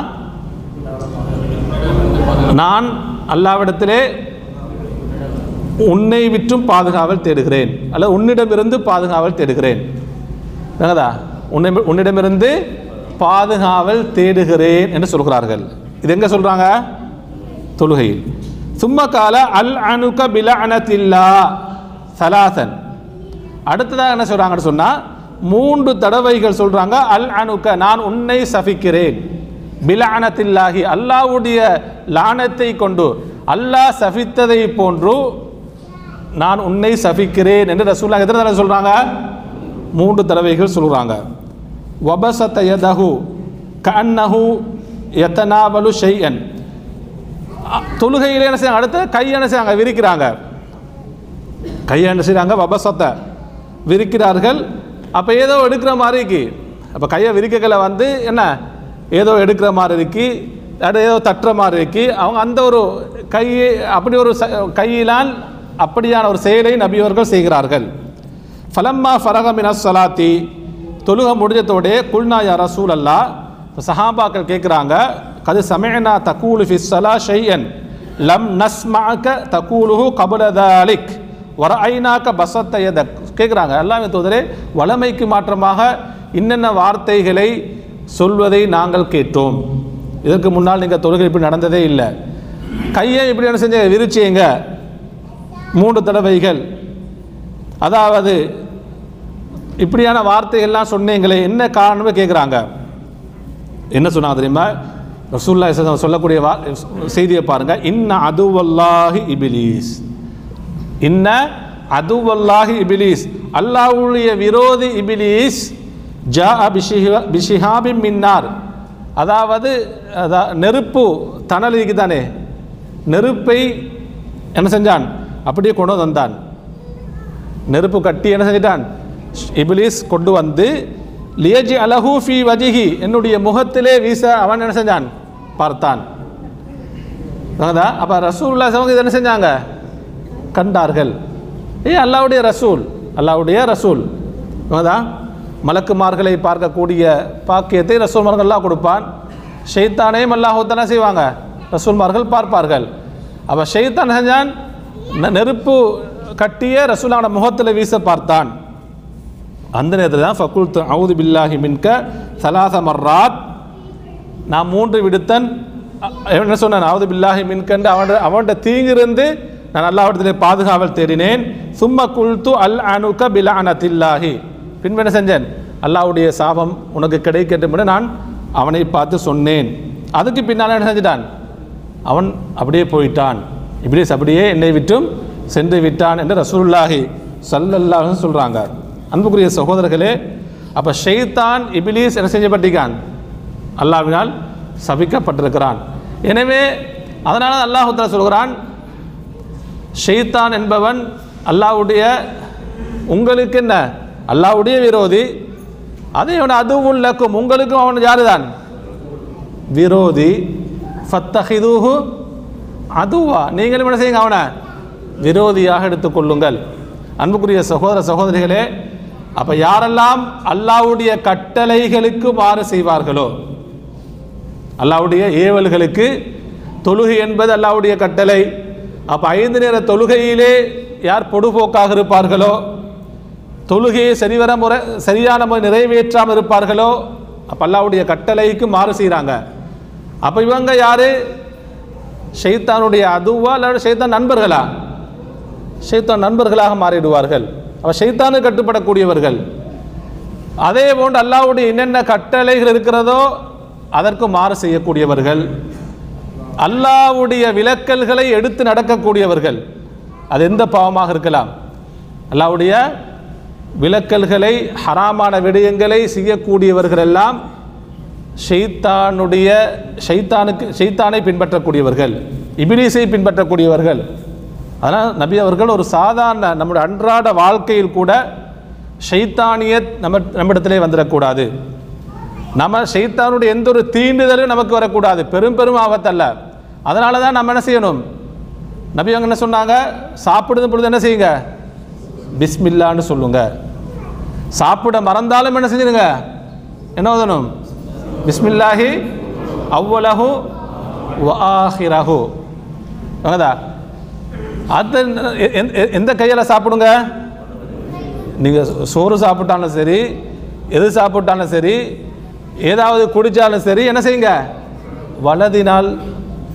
நான் அல்லாவிடத்திலே உன்னை விற்றும் பாதுகாவல் தேடுகிறேன். அல்ல உன்னிடமிருந்து பாதுகாவல் தேடுகிறேன். என்னதா உன்னை உன்னிடமிருந்து பாதுகாவல் தேடுகிறேன் என்று சொல்கிறார்கள். இது எங்க சொல்றாங்க? தொழுகையில். சும்மா கால அல் அனுக பில அனத்தில்லா சலாசன். அடுத்ததாக என்ன சொல்றாங்கன்னு சொன்னா மூன்று தடவைகள் சொல்றாங்க அல் அணுக்க நான் உன்னை சபிக்கிறேன். பிலானத்தில்லாகி அல்லாஹ்வுடைய லானத்தை கொண்டு அல்லாஹ் சபித்ததை போன்று நான் உன்னை சபிக்கிறேன் என்று ரசூல்லா எத்தனை தடவை சொல்கிறாங்க மூன்று தடவைகள் சொல்கிறாங்க வபசத்த கண்ணஹு எத்தனாவலு ஷெய்யன் தொழுகையில் என்ன செய்யாங்க அடுத்து கை என்ன செய்யாங்க விரிக்கிறாங்க. கை என்ன செய்கிறாங்க வபசத்தை விரிக்கிறார்கள். அப்போ ஏதோ எடுக்கிற மாதிரி இருக்கு. அப்போ கையை விரிக்கல வந்து என்ன? ஏதோ எடுக்கிற மாதிரி இருக்கு. அது ஏதோ தட்டுற மாதிரி இருக்கு. அவங்க அந்த ஒரு கையை அப்படி ஒரு ச- கையிலால் அப்படியான ஒரு செயலை நபியவர்கள் செய்கிறார்கள். ஃபலம்மா ஃபரகமின சலாத்தி தொழுக முடிஞ்சதோடே குல்னா யாரா சூழல்லா சஹாபாக்கள் கேட்குறாங்க கது சமயனா தக்கூலு ஃபி ஷெய்யன் ஷையன் லம் நஸ்மாக்க தக்கூலுஹு கபுலதாலிக் வர ஐநாக்க பசத்தை எதக் கேட்குறாங்க எல்லாமே தோதரே வளமைக்கு மாற்றமாக இன்னென்ன வார்த்தைகளை சொல்வதை நாங்கள் கேட்டோம். இதற்கு முன்னால் நீங்கள் தொழுகை இப்படி நடந்ததே இல்லை. கையை இப்படி என்ன செஞ்ச விரிச்சிங்க. மூன்று தடவைகள். அதாவது இப்படியான வார்த்தைகள்லாம் சொன்னீங்களே என்ன காரணம்னு கேட்குறாங்க என்ன சொன்னாங்க தெரியுமா? ரசூல்லா சொல்லக்கூடிய வா செய்தியை பாருங்கள் இன்ன அதுவல்லாஹி இபிலீஸ். இன்ன அதுவல்லாஹி இபிலீஸ். அல்லாஹ்வுடைய விரோதி இபிலீஸ் ஜா பிஷிஹா பிஷிஹாபி மின்னார். அதாவது அதா நெருப்பு தணல் இருக்குதானே நெருப்பை என்ன செஞ்சான்? அப்படியே கொண்டு வந்தான் நெருப்பு கட்டி என்ன செஞ்சிட்டான்? இபிலிஸ் கொண்டு வந்து லியஜி அலஹூ ஃபி வஜிஹி என்னுடைய முகத்திலே வீச அவன் என்ன செஞ்சான்? பார்த்தான். அதான் அப்போ ரசூல்லா சவங்க இது என்ன செஞ்சாங்க? கண்டார்கள். ஏ அல்லாவுடைய ரசூல் அல்லாவுடைய ரசூல். அதான் மலக்குமார்களை பார்க்கக்கூடிய பாக்கியத்தை ரசூல்மார்கள்லாம் கொடுப்பான். ஷெய்தானையும் அல்லாஹூத்தானே செய்வாங்க. ரசூல்மார்கள் பார்ப்பார்கள். அப்போ ஷெய்தான் செஞ்சான் நெருப்பு கட்டிய ரசூலான முகத்தில் வீச பார்த்தான். அந்த நேரத்தில் தான் ஃபக்குல் அவுது பில்லாஹி மின்க சலாச மர்ராத். நான் மூன்று விடுத்தன். என்ன சொன்னேன்? அவுது பில்லாஹி மின்கண்டு அவன் அவன்கிட்ட தீங்கிருந்து நான் அல்லாஹ்விடத்திலே பாதுகாவல் தேடினேன். சும்ம குல்து அல் அனுக பில அனத்தில்லாஹி பின்பு என்ன செஞ்சேன்? அல்லாஹ்வுடைய சாபம் உனக்கு கிடைக்கட்டும் என்று நான் அவனை பார்த்து சொன்னேன். அதுக்கு பின்னால் என்ன செஞ்சிட்டான்? அவன் அப்படியே போயிட்டான். இப்ளீஸ் அப்படியே என்னை விட்டும் சென்று விட்டான் என்று ரசூல்லாஹி சல்லல்லாஹும் சொல்கிறாங்க அன்புக்குரிய சகோதரர்களே அப்போ ஷெய்தான் இபிலீஸ் என்ன செஞ்சப்பட்டிருக்கான்? அல்லாஹ்வினால் சபிக்கப்பட்டிருக்கிறான். எனவே அதனால் அல்லாஹ் சொல்கிறான் ஷெய்தான் என்பவன் அல்லாஹ்வுடைய உங்களுக்கு என்ன? அல்லாஹ்வுடைய விரோதி. அதே இவன் அதுவும் லக்கும். உங்களுக்கும் அவன் யாருதான்? விரோதி. ஃபத்தஹிதூஹு அதுவா. நீங்களும் என்ன செய்யுங்க அவனை? விரோதியாக எடுத்துக்கொள்ளுங்கள் அன்புக்குரிய சகோதர சகோதரிகளே அப்போ யாரெல்லாம் அல்லாஹ்வுடைய கட்டளைகளுக்கு மாறு செய்வார்களோ அல்லாவுடைய ஏவல்களுக்கு தொழுகை என்பது அல்லாவுடைய கட்டளை. அப்போ ஐந்து நேர தொழுகையிலே யார் பொடுபோக்காக இருப்பார்களோ தொழுகையை சரிவர முறை சரியான முறை நிறைவேற்றாமல் இருப்பார்களோ அப்போ அல்லாவுடைய கட்டளைக்கு மாறு செய்கிறாங்க அப்போ இவங்க யார்? ஷைத்தானுடைய அதுவா இல்லை ஷைத்தான் நண்பர்களா? ஷைத்தான் நண்பர்களாக மாறிடுவார்கள். அப்போ ஷைத்தானு கட்டுப்படக்கூடியவர்கள். அதே போன்று அல்லாவுடைய என்னென்ன கட்டளைகள் இருக்கிறதோ அதற்கு மாறு செய்யக்கூடியவர்கள். அல்லாஹ்வுடைய விலக்கல்களை எடுத்து நடக்கக்கூடியவர்கள். அது எந்த பாவமாக இருக்கலாம்? அல்லாவுடைய விலக்கல்களை ஹராமான விடயங்களை செய்யக்கூடியவர்கள் எல்லாம் ஷெய்தானுடைய ஷைத்தானுக்கு ஷைத்தானை பின்பற்றக்கூடியவர்கள் இபிலிசை பின்பற்றக்கூடியவர்கள். அதனால் நபி அவர்கள் ஒரு சாதாரண நம்முடைய அன்றாட வாழ்க்கையில் கூட ஷைத்தானியத் நம்ம நம்மிடத்திலே வந்துடக்கூடாது. நம்ம ஷைத்தானுடைய எந்த ஒரு தீண்டுதலும் நமக்கு வரக்கூடாது. பெரும் பெரும் ஆபத்தல்ல. அதனால தான் நம்ம என்ன செய்யணும்? நபி அவங்க என்ன சொன்னாங்க? சாப்பிடுது பொழுது என்ன செய்யுங்க? பிஸ்மில்லான்னு சொல்லுங்க. சாப்பிட மறந்தாலும் என்ன செஞ்சிருங்க? என்ன ஓதணும்? பிஸ்மில்லாஹி அவ்வலஹு வாஹிரஹு வாங்கதா அது எ- எந்த கையால் சாப்பிடுங்க? நீங்கள் சோறு சாப்பிட்டாலும் சரி எது சாப்பிட்டாலும் சரி ஏதாவது குடித்தாலும் சரி என்ன செய்யுங்க? வலதினால்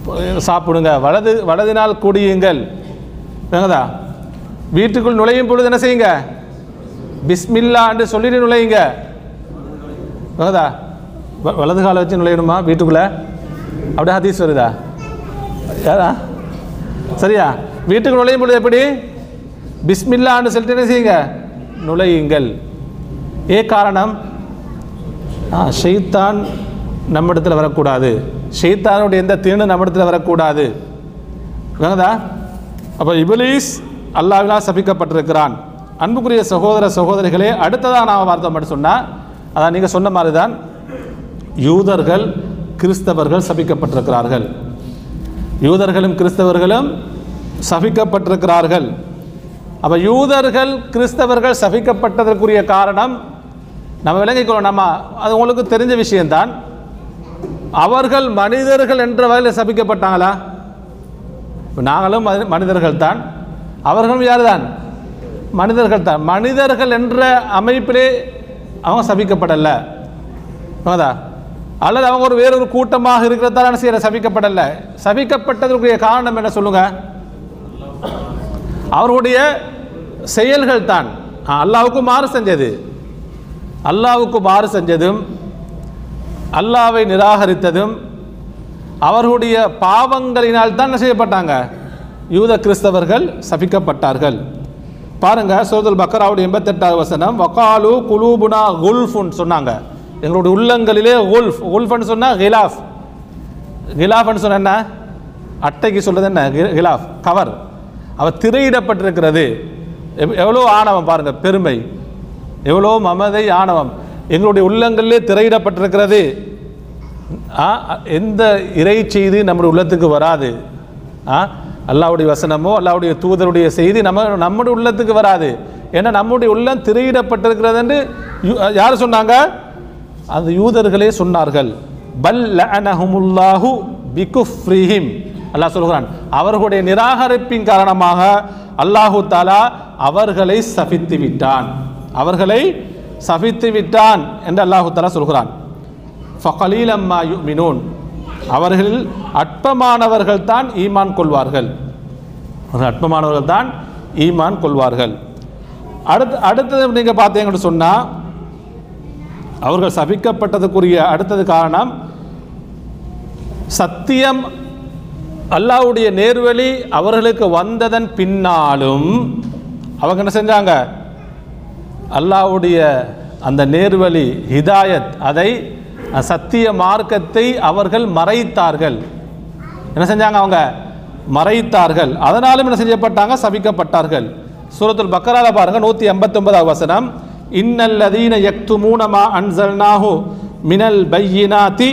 சாப்பிடுங்க. வலது வலதினால் குடியுங்கள். வாங்கதா வீட்டுக்குள் நுழையும் பொழுது என்ன செய்யுங்க? பிஸ்மில்லா என்று சொல்லிட்டு நுழையுங்க. என்னதா வ- வலது காலை வச்சு நுழையணுமா வீட்டுக்குள்ளே? அப்படியே ஹதீஸ் வருதா? யாரா? சரியா? வீட்டுக்கு நுழையும் பொழுது எப்படி? பிஸ்மில்லான்னு சொல்லிட்டு என்ன செய்யுங்க? நுழையுங்கள். ஏ காரணம்? ஆ ஷெய்தான் நம்மிடத்தில் வரக்கூடாது. ஷெய்தானுடைய எந்த தீனும் நம்மிடத்தில் வரக்கூடாது. விளங்குதா அப்போ இபிலீஸ் அல்லாவினால் சபிக்கப்பட்டிருக்கிறான். அன்புக்குரிய சகோதர சகோதரிகளே அடுத்ததாக நான் வார்த்தை மட்டும் சொன்னால் அதான் நீங்கள் சொன்ன மாதிரி தான் யூதர்கள் கிறிஸ்தவர்கள் சபிக்கப்பட்டிருக்கிறார்கள். யூதர்களும் கிறிஸ்தவர்களும் சபிக்கப்பட்டிருக்கிறார்கள். அப்போ யூதர்கள் கிறிஸ்தவர்கள் சபிக்கப்பட்டதற்குரிய காரணம் நம்ம விளங்கிக்கொள்ளணும் நம்ம அது உங்களுக்கு தெரிஞ்ச விஷயம்தான். அவர்கள் மனிதர்கள் என்ற வகையில் சபிக்கப்பட்டாங்களா? நாங்களும் மனிதர்கள் தான் அவர்களும் யார் தான் மனிதர்கள் தான் மனிதர்கள் என்ற அமைப்பிலே அவங்க சபிக்கப்படலை. ஆமாதா அல்லது அவங்க ஒரு வேறொரு கூட்டமாக இருக்கிறதால செய்கிற செய்யற சபிக்கப்படல. சபிக்கப்பட்டதற்குரிய காரணம் என்ன சொல்லுங்க? அவர்களுடைய செயல்கள் தான் அல்லாவுக்கு மாறு செஞ்சது. அல்லாவுக்கு மாறு செஞ்சதும் அல்லாவை நிராகரித்ததும் அவர்களுடைய பாவங்களினால் தான் செய்யப்பட்டாங்க? யூத கிறிஸ்தவர்கள் சபிக்கப்பட்டார்கள். பாருங்க சோதல் பக்கராவுடைய எண்பத்தெட்டாவது வசனம் வகாலு குலூபுனா குல்ஃபுன்னு சொன்னாங்க. எங்களுடைய உள்ளங்களிலே குல்ஃப் குல்ஃப்னு சொன்னால் கிலாஃப். ஹிலாஃப்னு சொன்ன என்ன? அட்டைக்கு சொல்கிறது என்ன? கி- கிலாஃப் கவர். அவர் திரையிடப்பட்டிருக்கிறது. எவ்- எவ்வளோ ஆணவம் பாருங்கள் பெருமை. எவ்வளோ மமதை ஆணவம். எங்களுடைய உள்ளங்களிலே திரையிடப்பட்டிருக்கிறது. ஆ, எந்த இறை செய்தி நம்முடைய உள்ளத்துக்கு வராது. ஆ அல்லாவுடைய வசனமோ அல்லாவுடைய தூதருடைய செய்தி நம்ம நம்முடைய உள்ளத்துக்கு வராது. ஏன்னா நம்முடைய உள்ளம் திரையிடப்பட்டிருக்கிறது என்று யார் சொன்னாங்க? அந்த யூதர்களே சொன்னார்கள். பல் லஅனஹுமுல்லாஹு பிகுஃப்ரிஹிம். அல்லாஹ் சொல்கிறான் அவர்களுடைய நிராகரிப்பின் காரணமாக அல்லாஹு தாலா அவர்களை சபித்து விட்டான் அவர்களை சபித்து விட்டான் என்று அல்லாஹு தாலா சொல்கிறான். ஃபகலீலம்மா யுமினூன். அவர்கள் அற்பமானவர்கள் தான் ஈமான் கொள்வார்கள். அற்பமானவர்கள் தான் ஈமான் கொள்வார்கள். அடுத்து அடுத்தது நீங்கள் பார்த்தீங்கன்னு சொன்னால் அவர்கள் சபிக்கப்பட்டதுக்குரிய அடுத்தது காரணம் சத்தியம் அல்லாவுடைய நேர்வழி அவர்களுக்கு வந்ததன் பின்னாலும் அவங்க என்ன செஞ்சாங்க? அல்லாஹ்வுடைய அந்த நேர்வழி ஹிதாயத் அதை சத்திய மார்க்கத்தை அவர்கள் மறைத்தார்கள். என்ன செஞ்சாங்க அவங்க? மறைத்தார்கள். அதனாலும் என்ன செய்யப்பட்டாங்க? சபிக்கப்பட்டார்கள். சூரத்துல் பக்கரால பாருங்க நூற்றி எண்பத்தொன்பதாவது வசனம். இன்னல்லதீன யக்துமூன மா அன்சல்னாஹு மினல் பையினாதி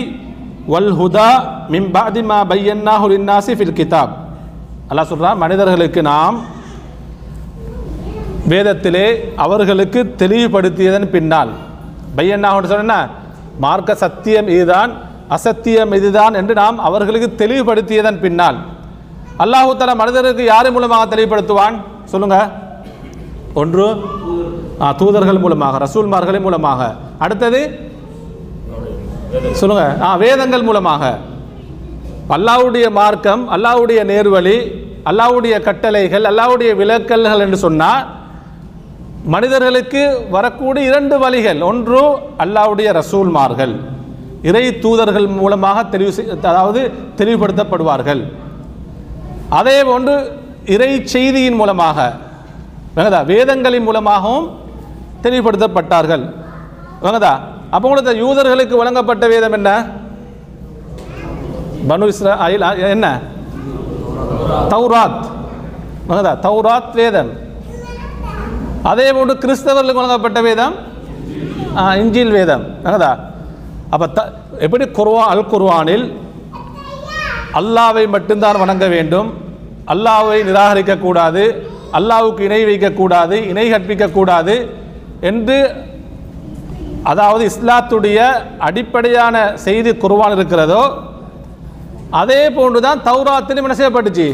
வல் ஹுதா மிம்பாதிமா பாதி மா பையன்னாஹு லின்னாசி ஃபில் கிதாப். அல்லாஹ் சொல்கிறான் மனிதர்களுக்கு நாம் வேதத்திலே அவர்களுக்கு தெளிவுபடுத்தியதன் பின்னால். பையன்னாக சொன்ன மார்க்க சத்தியம் இதுதான் அசத்தியம் இதுதான் என்று நாம் அவர்களுக்கு தெளிவுபடுத்தியதன் பின்னால். அல்லாஹு தலா மனிதருக்கு யார் மூலமாக தெளிவுபடுத்துவான்? சொல்லுங்க. ஒன்று தூதர்கள் மூலமாக ரசூல்மார்களின் மூலமாக. அடுத்தது சொல்லுங்க. ஆ வேதங்கள் மூலமாக. அல்லாவுடைய மார்க்கம் அல்லாவுடைய நேர்வழி அல்லாவுடைய கட்டளைகள் அல்லாவுடைய விலக்கல்கள் என்று சொன்னால் மனிதர்களுக்கு வரக்கூடிய இரண்டு வழிகள். ஒன்று அல்லாவுடைய ரசூல்மார்கள். இறை தூதர்கள் மூலமாக தெளிவு அதாவது தெளிவுபடுத்தப்படுவார்கள். அதே போன்று இறை செய்தியின் மூலமாக வேதங்களின் மூலமாகவும் தெளிவுபடுத்தப்பட்டார்கள். விளங்குதா அப்போ உங்களுக்கு யூதர்களுக்கு வழங்கப்பட்ட வேதம் என்ன? பனு இஸ்ரா என்ன? தௌராத். தௌராத் வேதம். அதே போன்று கிறிஸ்தவர்களுக்கு வழங்கப்பட்ட வேதம் இஞ்சில் வேதம் என்னதா அப்போ த எப்படி குர்வா அல் குர்வானில் அல்லாவை மட்டும்தான் வணங்க வேண்டும் அல்லாவை நிராகரிக்கக்கூடாது அல்லாவுக்கு இணை வைக்கக்கூடாது இணை கற்பிக்கக்கூடாது என்று அதாவது இஸ்லாத்துடைய அடிப்படையான செய்தி குர்வான் இருக்கிறதோ அதே போன்று தான் தௌராத்திலும் என்ன செய்யப்பட்டுச்சு?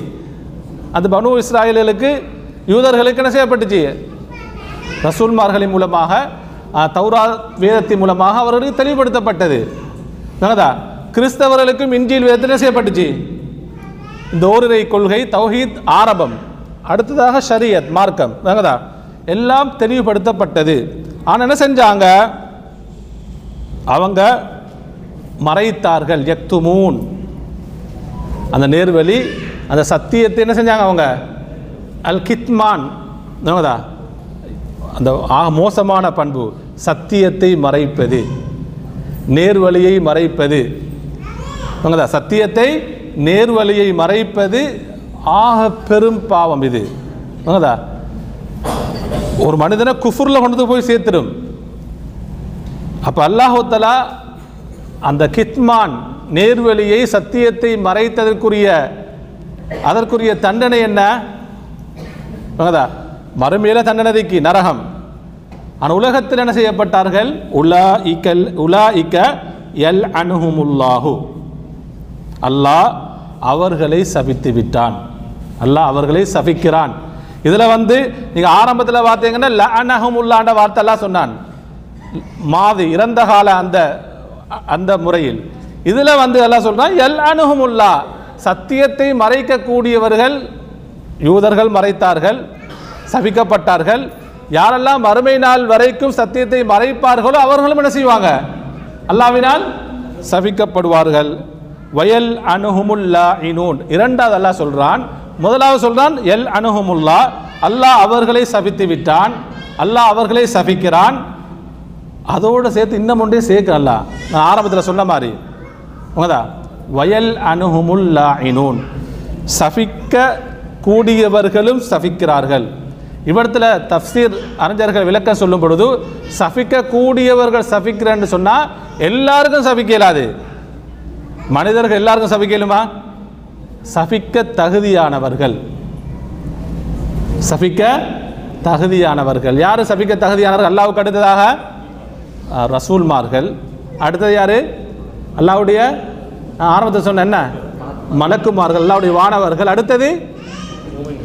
அது பனு இஸ்ராயலுக்கு யூதர்களுக்கு என்ன செய்யப்பட்டுச்சு? ரசூல்மார்களின் மூலமாக தௌரா வேதத்தின் மூலமாக அவர்களுக்கு தெளிவுபடுத்தப்பட்டது. என்னதா கிறிஸ்தவர்களுக்கும் இன்ஜில் வேதத்தில் செய்யப்பட்டுச்சு? இந்த ஓரிரை கொள்கை தௌஹீத் ஆரம்பம். அடுத்ததாக ஷரியத் மார்க்கம். விளங்குதா எல்லாம் தெளிவுபடுத்தப்பட்டது. ஆனால் என்ன செஞ்சாங்க? அவங்க மறைத்தார்கள் யக்துமூன். அந்த நேர்வழி அந்த சத்தியத்தை என்ன செஞ்சாங்க அவங்க? அல் கித்மான் என்னங்கதா அந்த ஆக மோசமான பண்பு சத்தியத்தை மறைப்பது. நேர்வழியை மறைப்பது. சத்தியத்தை நேர்வழியை மறைப்பது ஆக பெரும் பாவம் இது. ஒரு மனிதனை குஃபுரில் கொண்டு போய் சேர்த்துடும். அப்போ அல்லாஹுத்தலா அந்த கித்மான் நேர்வழியை சத்தியத்தை மறைத்ததற்குரிய அதற்குரிய தண்டனை என்ன? மறுமையில தண்டனதைக்கு நரகம். ஆனால் உலகத்தில் என்ன செய்யப்பட்டார்கள்? உலா இக்கல் உலா இக்க எல் அணுகுமுல்லாஹு அல்லாஹ் அவர்களை சபித்து விட்டான். அல்லாஹ் அவர்களை சபிக்கிறான். இதில் வந்து நீங்கள் ஆரம்பத்தில் பார்த்தீங்கன்னா ல அனஹமுல்லான்ற வார்த்தைலாம் சொன்னான். மாது இறந்த கால அந்த அந்த முறையில். இதில் வந்து எல்லாம் சொல்கிறான் எல் அணுகுமுல்லா சத்தியத்தை மறைக்கக்கூடியவர்கள் யூதர்கள் மறைத்தார்கள். சபிக்கப்பட்டார்கள். யாரெல்லாம் மறுமை நாள் வரைக்கும் சத்தியத்தை மறைப்பார்களோ அவர்களும் என்ன செய்வாங்க? அல்லாவினால் சபிக்கப்படுவார்கள். வயல் அணுகுமுல்லா இனூன் இரண்டாவது அல்லாஹ் சொல்கிறான் முதலாவது சொல்கிறான் எல் அணுகுமுல்லா அல்லாஹ் அவர்களை சபித்து விட்டான். அல்லாஹ் அவர்களை சபிக்கிறான். அதோடு சேர்த்து இன்னும் ஒன்றே சேர்க்கல நான் ஆரம்பத்தில் சொன்ன மாதிரி. உங்கதா வயல் அணுகுமுல்லா இனூன் சபிக்க கூடியவர்களும் சபிக்கிறார்கள். இவ்விடத்தில் தஃப்சீர் அறிஞர்கள் விளக்கம் சொல்லும் பொழுது சபிக்க கூடியவர்கள் சபிக்கிறேன்னு சொன்னால் எல்லாருக்கும் சபிக்க இயலாது. மனிதர்கள் எல்லாருக்கும் சபிக்க இயலுமா? சபிக்க தகுதியானவர்கள். சபிக்க தகுதியானவர்கள். யார் சபிக்க தகுதியானவர்கள்? அல்லாவுக்கு அடுத்ததாக ரசூல்மார்கள். அடுத்தது யார்? அல்லாவுடைய ஆரம்பத்தை ஆரம்பத்தில் சொன்ன என்ன? மலக்குமார்கள் அல்லாவுடைய வானவர்கள். அடுத்தது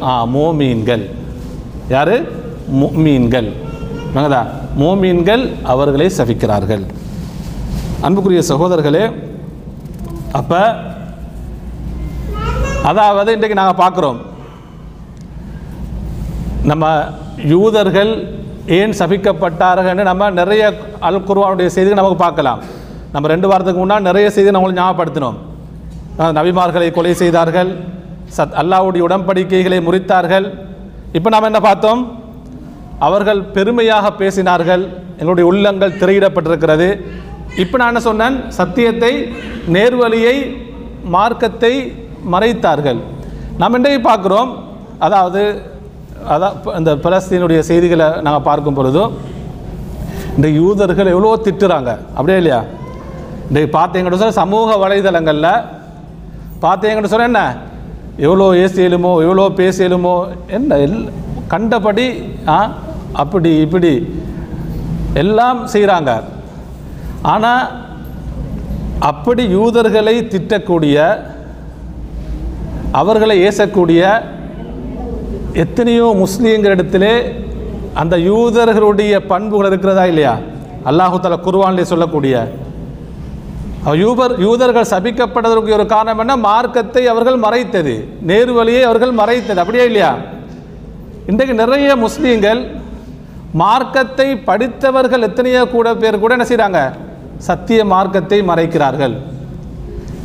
ஆ மோமீன்கள். யார்? மீன்கள் என்னங்கதா மோமீன்கள் அவர்களை சபிக்கிறார்கள். அன்புக்குரிய சகோதரர்களே அப்போ அதாவது இன்றைக்கு நாங்கள் பார்க்குறோம். நம்ம யூதர்கள் ஏன் சபிக்கப்பட்டார்கள்னு நம்ம நிறைய அல் குருவானுடைய செய்திகள் நமக்கு பார்க்கலாம். நம்ம ரெண்டு வாரத்துக்கு முன்னால் நிறைய செய்தி நம்மளுக்கு ஞாபகப்படுத்தினோம். நபிமார்களை கொலை செய்தார்கள். சத் அல்லாஹ்வுடைய உடன்படிக்கைகளை முறித்தார்கள். இப்போ நாம் என்ன பார்த்தோம்? அவர்கள் பெருமையாக பேசினார்கள். எங்களுடைய உள்ளங்கள் திரையிடப்பட்டிருக்கிறது. இப்போ நான் என்ன சொன்னேன்? சத்தியத்தை நேர்வழியை மார்க்கத்தை மறைத்தார்கள். நாம் இன்றைக்கு பார்க்குறோம். அதாவது அதான் இந்த பலஸ்தீனுடைய செய்திகளை நாங்கள் பார்க்கும் பொழுதும் இந்த யூதர்கள் எவ்வளோ திட்டுறாங்க. அப்படியே இல்லையா? இன்றைக்கு பார்த்தீங்கன்னு சொல்ல சமூக வலைதளங்களில் பார்த்தீங்கன்னு சொல்ல என்ன? எவ்வளோ ஏசியலுமோ எவ்வளோ பேசியலுமோ என்ன எல் கண்டபடி ஆ அப்படி இப்படி எல்லாம் செய்கிறாங்க ஆனால் அப்படி யூதர்களை திட்டக்கூடிய அவர்களை ஏசக்கூடிய எத்தனையோ முஸ்லீம்களிடத்திலே அந்த யூதர்களுடைய பண்புகள் இருக்கிறதா இல்லையா? அல்லாஹு தலா குர்ஆனிலே சொல்லக்கூடிய யூபர் யூதர்கள் சபிக்கப்பட்டதற்கு ஒரு காரணம் என்ன? மார்க்கத்தை அவர்கள் மறைத்தது. நேர்வழியை அவர்கள் மறைத்தது. அப்படியே இல்லையா? இன்றைக்கு நிறைய முஸ்லீம்கள் மார்க்கத்தை படித்தவர்கள் எத்தனையோ கூட பேர் கூட என்ன செய்கிறாங்க சத்திய மார்க்கத்தை மறைக்கிறார்கள்.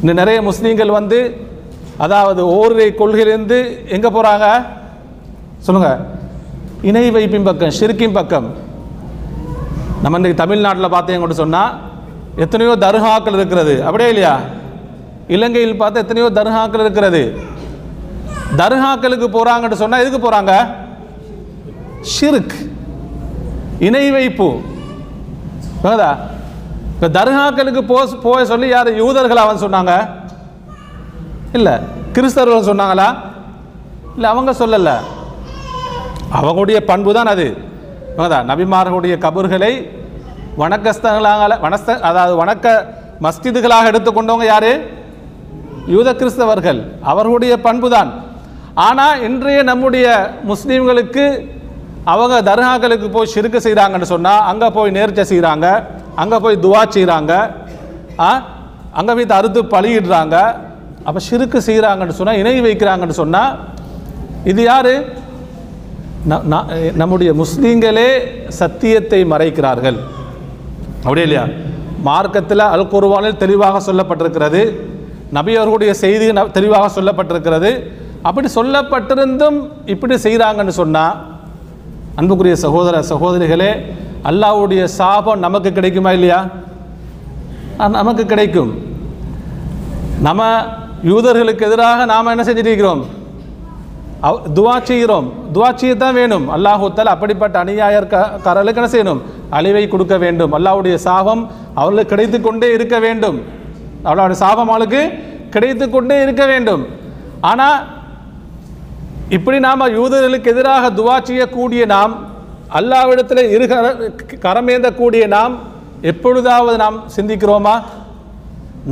இன்னும் நிறைய முஸ்லீம்கள் வந்து அதாவது ஓரிரை கொள்கையிலிருந்து எங்கே போகிறாங்க சொல்லுங்கள் இணை வைப்பின் பக்கம் ஷிர்கின் பக்கம். நம்ம இன்றைக்கு தமிழ்நாட்டில் பார்த்தீங்கன்னு சொன்னால் எத்தனையோ தர்காக்கள் இருக்கிறது. அப்படியே இல்லையா? இலங்கையில் பார்த்தா எத்தனையோ தர்காக்கள் இருக்கிறது. தர்காக்களுக்கு போகிறாங்கன்னு சொன்னால் எதுக்கு போகிறாங்க ஷிர்க் இணை வைப்பு. புரியுதா இப்போ தர்காக்களுக்கு போ போக சொல்லி யார்? யூதர்கள் அவன் சொன்னாங்க. இல்லை கிறிஸ்தவர்கள் சொன்னாங்களா? இல்லை அவங்க சொல்லலை. அவங்களுடைய பண்பு தான் அது. புரியுதா நபிமார்களுடைய கபர்களை வணக்கஸ்தங்களாக வனஸ்த அதாவது வணக்க மஸ்திதுகளாக எடுத்துக்கொண்டவங்க யாரு? யூத கிறிஸ்தவர்கள். அவர்களுடைய பண்பு தான் ஆனால் இன்றைய நம்முடைய முஸ்லீம்களுக்கு அவங்க தர்காக்களுக்கு போய் சிறுக்கு செய்கிறாங்கன்னு சொன்னால் அங்கே போய் நேர்ச்சை செய்கிறாங்க அங்கே போய் துவா செய்கிறாங்க ஆ அங்கே போய் அறுத்து பழியிடுறாங்க அப்போ சிறுக்கு செய்கிறாங்கன்னு சொன்னால் இணை வைக்கிறாங்கன்னு சொன்னால் இது யார்? ந- நம்முடைய முஸ்லீம்களே சத்தியத்தை மறைக்கிறார்கள். அப்படியே இல்லையா? மார்க்கத்தில் அல் குருவானில் தெளிவாக சொல்லப்பட்டிருக்கிறது. நபி அவர்களுடைய செய்தி ந- தெளிவாக சொல்லப்பட்டிருக்கிறது. அப்படி சொல்லப்பட்டிருந்தும் இப்படி செய்கிறாங்கன்னு சொன்னால் அன்புக்குரிய சகோதர சகோதரிகளே அல்லாவுடைய சாபம் நமக்கு கிடைக்குமா இல்லையா? நமக்கு கிடைக்கும். நம்ம யூதர்களுக்கு எதிராக நாம் என்ன செஞ்சிருக்கிறோம் இருக்கிறோம்? துவா செய்கிறோம். துவா செய்யத்தான் வேணும். அல்லாஹூத்தால் அப்படிப்பட்ட அநியாயர் கரலுக்கு என்ன செய்யணும்? அழிவை கொடுக்க வேண்டும். அல்லாவுடைய சாபம் அவர்களுக்கு கிடைத்து கொண்டே இருக்க வேண்டும். அவளுடைய சாபம் அவளுக்கு கிடைத்து கொண்டே இருக்க வேண்டும். ஆனால் இப்படி நாம் யூதர்களுக்கு எதிராக துவா செய்யக்கூடிய நாம் அல்லாவிடத்தில் இருகர கரமேந்தக்கூடிய நாம் எப்பொழுதாவது நாம் சிந்திக்கிறோமா?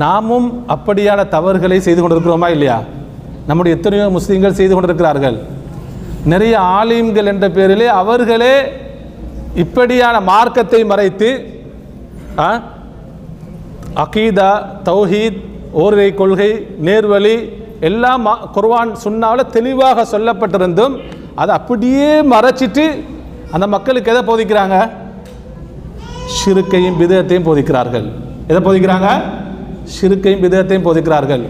நாமும் அப்படியான தவறுகளை செய்து கொண்டிருக்கிறோமா இல்லையா? நம்முடைய எத்தனையோ முஸ்லீம்கள் செய்து கொண்டிருக்கிறார்கள். நிறைய ஆலிம்கள் என்ற பேரிலே அவர்களே இப்படியான மார்க்கத்தை மறைத்து ஆ, அகீதா தௌஹீத் ஓரிரை கொள்கை நேர்வழி எல்லாம் குர்வான் குர்ஆன் தெளிவாக சொல்லப்பட்டிருந்தும் அதை அப்படியே மறைச்சிட்டு அந்த மக்களுக்கு எதை போதிக்கிறாங்க? சிறுக்கையும் விதத்தையும் போதிக்கிறார்கள். எதை போதிக்கிறாங்க? சிறுக்கையும் விதத்தையும் போதிக்கிறார்கள்.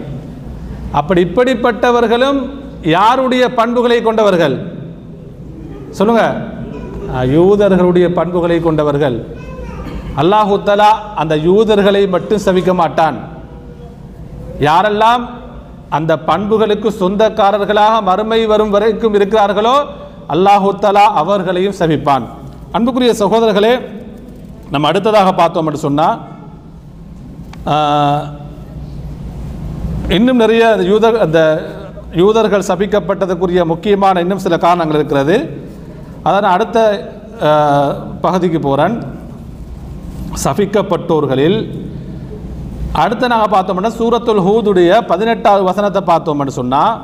அப்படி இப்படிப்பட்டவர்களும் யாருடைய பண்புகளை கொண்டவர்கள்? சொல்லுங்க. யூதர்களுடைய பண்புகளை கொண்டவர்கள். அல்லாஹு அந்த யூதர்களை மட்டும் சவிக்க மாட்டான். யாரெல்லாம் அந்த பண்புகளுக்கு சொந்தக்காரர்களாக மறுமை வரும் வரைக்கும் இருக்கிறார்களோ அல்லாஹு அவர்களையும் சவிப்பான். அன்புக்குரிய சகோதரர்களே நம்ம அடுத்ததாக பார்த்தோம் என்று சொன்னால் இன்னும் நிறைய யூதர் அந்த யூதர்கள் சபிக்கப்பட்டதுக்குரிய முக்கியமான இன்னும் சில காரணங்கள் இருக்கிறது. அதனால் அடுத்த பகுதிக்கு போகிறேன் சபிக்கப்பட்டோர்களில் அடுத்து நாங்கள் பார்த்தோம்னா சூரத்துல் ஹூதுடைய பதினெட்டாவது வசனத்தை பார்த்தோம்னு சொன்னால்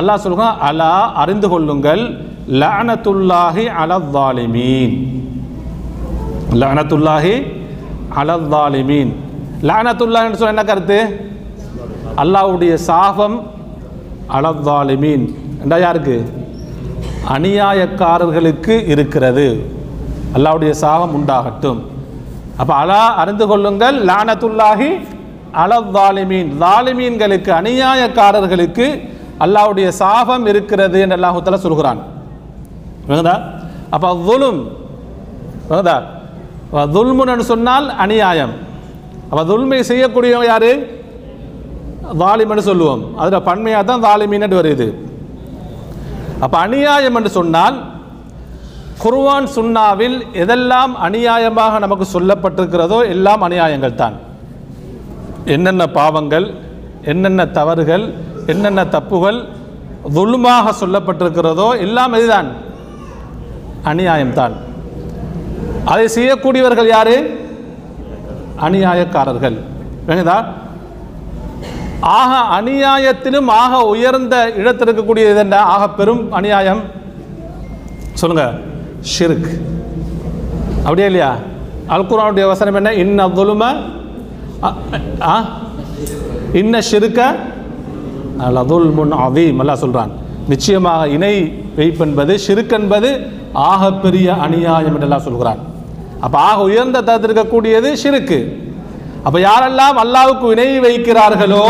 அல்லாஹ் சொல்லுங்க அலா அறிந்து கொள்ளுங்கள் லஅனத்துல்லாஹி அலவாலிமீன் லஅனத்துல்லாஹி அலவாலிமீன் லஅனத்துல்லாஹின்னு சொன்ன என்ன கருத்து? அல்லாஹ்வுடைய சாபம் அலத்தாலிமீன் என்றா யாருக்கு? அநியாயக்காரர்களுக்கு இருக்கிறது. அல்லாவுடைய சாபம் உண்டாகட்டும். அப்போ அலா அறிந்து கொள்ளுங்கள் லானத்துல்லாஹி அலத்தாலிமீன் தாலிமீன்களுக்கு அநியாயக்காரர்களுக்கு அல்லாவுடைய சாபம் இருக்கிறது என்று அல்லாஹுத்தல சொல்கிறான். விளங்குதா அப்போ துலும் விளங்குதா துல்முன்னு சொன்னால் அநியாயம். அப்போ துல்மை செய்யக்கூடியவன் யாரு? தாலிமன்னு சொல்லுவோம். அதில் பன்மையாக தான் தாலிமின்னு வருது. அப்போ அநியாயம் என்று சொன்னால் குர்வான் சுன்னாவில் எதெல்லாம் அநியாயமாக நமக்கு சொல்லப்பட்டிருக்கிறதோ எல்லாம் அநியாயங்கள் தான். என்னென்ன பாவங்கள் என்னென்ன தவறுகள் என்னென்ன தப்புகள் துல்மாக சொல்லப்பட்டிருக்கிறதோ எல்லாம் இதுதான். அநியாயம்தான் அதை செய்யக்கூடியவர்கள் யாரு? அநியாயக்காரர்கள். வேணுதா ஆக அநியாயத்திலும் ஆக உயர்ந்த இடத்தில் இருக்கக்கூடியது என்ன? ஆக பெரும் அநியாயம். சொல்லுங்க. ஷிருக். அப்படியே இல்லையா? அல்குரானுடைய வசனம் என்ன? இன்ன துலும ஆ இன்ன ஷிருக்க லதுல் முன் அதீம் அல்லாஹ் சொல்கிறான் நிச்சயமாக இணை வைப்பென்பது ஷிருக் என்பது ஆக பெரிய அநியாயம் என்றெல்லாம் சொல்கிறான். அப்போ ஆக உயர்ந்த தரத்தில் இருக்கக்கூடியது ஷிருக்கு அப்போ யாரெல்லாம் அல்லாவுக்கு இணை வைக்கிறார்களோ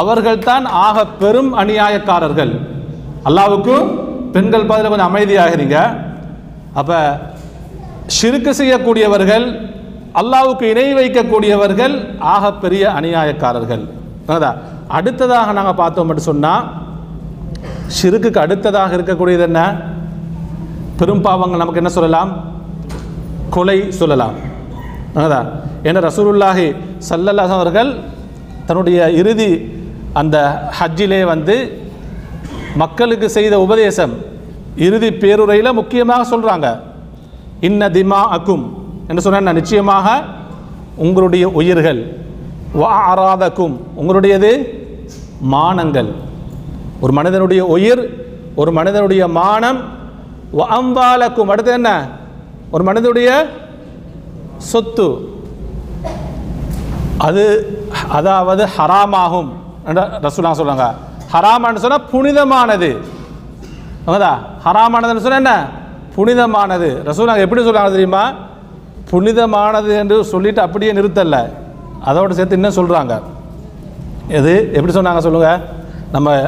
அவர்கள்தான் ஆக பெரும் அநியாயக்காரர்கள். அல்லாவுக்கு பெண்கள் பதில் கொஞ்சம் அமைதியாகிறீங்க. அப்போ சிறுக்கு செய்யக்கூடியவர்கள் அல்லாவுக்கு இணை வைக்கக்கூடியவர்கள் ஆக பெரிய அநியாயக்காரர்கள். அடுத்ததாக நாங்கள் பார்த்தோம் மட்டும் சொன்னால் சிறுக்குக்கு அடுத்ததாக இருக்கக்கூடியது என்ன? பெரும் பாவங்கள் நமக்கு என்ன சொல்லலாம்? கொலை சொல்லலாம். அதான் ஏன்னா ரசூலுல்லாஹி ஸல்லல்லாஹு அவர்கள் தன்னுடைய இறுதி அந்த ஹஜ்ஜிலே வந்து மக்களுக்கு செய்த உபதேசம் இறுதி பேருரையில் முக்கியமாக சொல்கிறாங்க இன்ன திமா அக்கும் என்று சொன்ன நிச்சயமாக உங்களுடைய உயிர்கள். வா ஆராதக்கும் உங்களுடையது மானங்கள். ஒரு மனிதனுடைய உயிர் ஒரு மனிதனுடைய மானம். அம்பாலக்கும் அடுத்து என்ன? ஒரு மனிதனுடைய சொத்து. அது அதாவது ஹராமாகும். என்று ரசூலா சொல்லுவாங்க ஹராமான்னு சொன்னால் புனிதமானது. அவங்கதா ஹராமானதுன்னு சொன்னால் என்ன? புனிதமானது. ரசூலாங்க எப்படி சொல்கிறாங்க தெரியுமா? புனிதமானது என்று சொல்லிட்டு அப்படியே நிறுத்தலை அதோடு சேர்த்து இன்னும் சொல்கிறாங்க எது? எப்படி சொன்னாங்க சொல்லுங்கள் நம்ம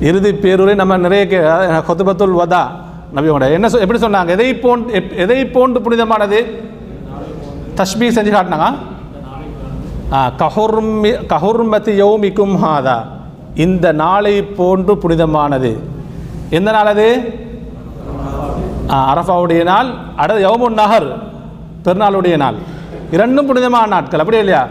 இறுதி பேருரை நம்ம நிறைய கே கொத்துபத்துல் வதா நபியோட. என்ன சொ- எப்படி சொன்னாங்க? எதை போன் எப்- எதை போன்று புனிதமானது? தஷ்மி செஞ்சு காட்டினாங்க. கஹுர்மி கஹுர்மதி யோமிக்கும் ஹாதா. இந்த நாளை போன்று புனிதமானது. எந்த நாள் அது? அரஃபாவுடைய நாள் அடுத்து யோமுன் நகர் பெருநாளுடைய நாள். இரண்டும் புனிதமான நாட்கள் அப்படி இல்லையா?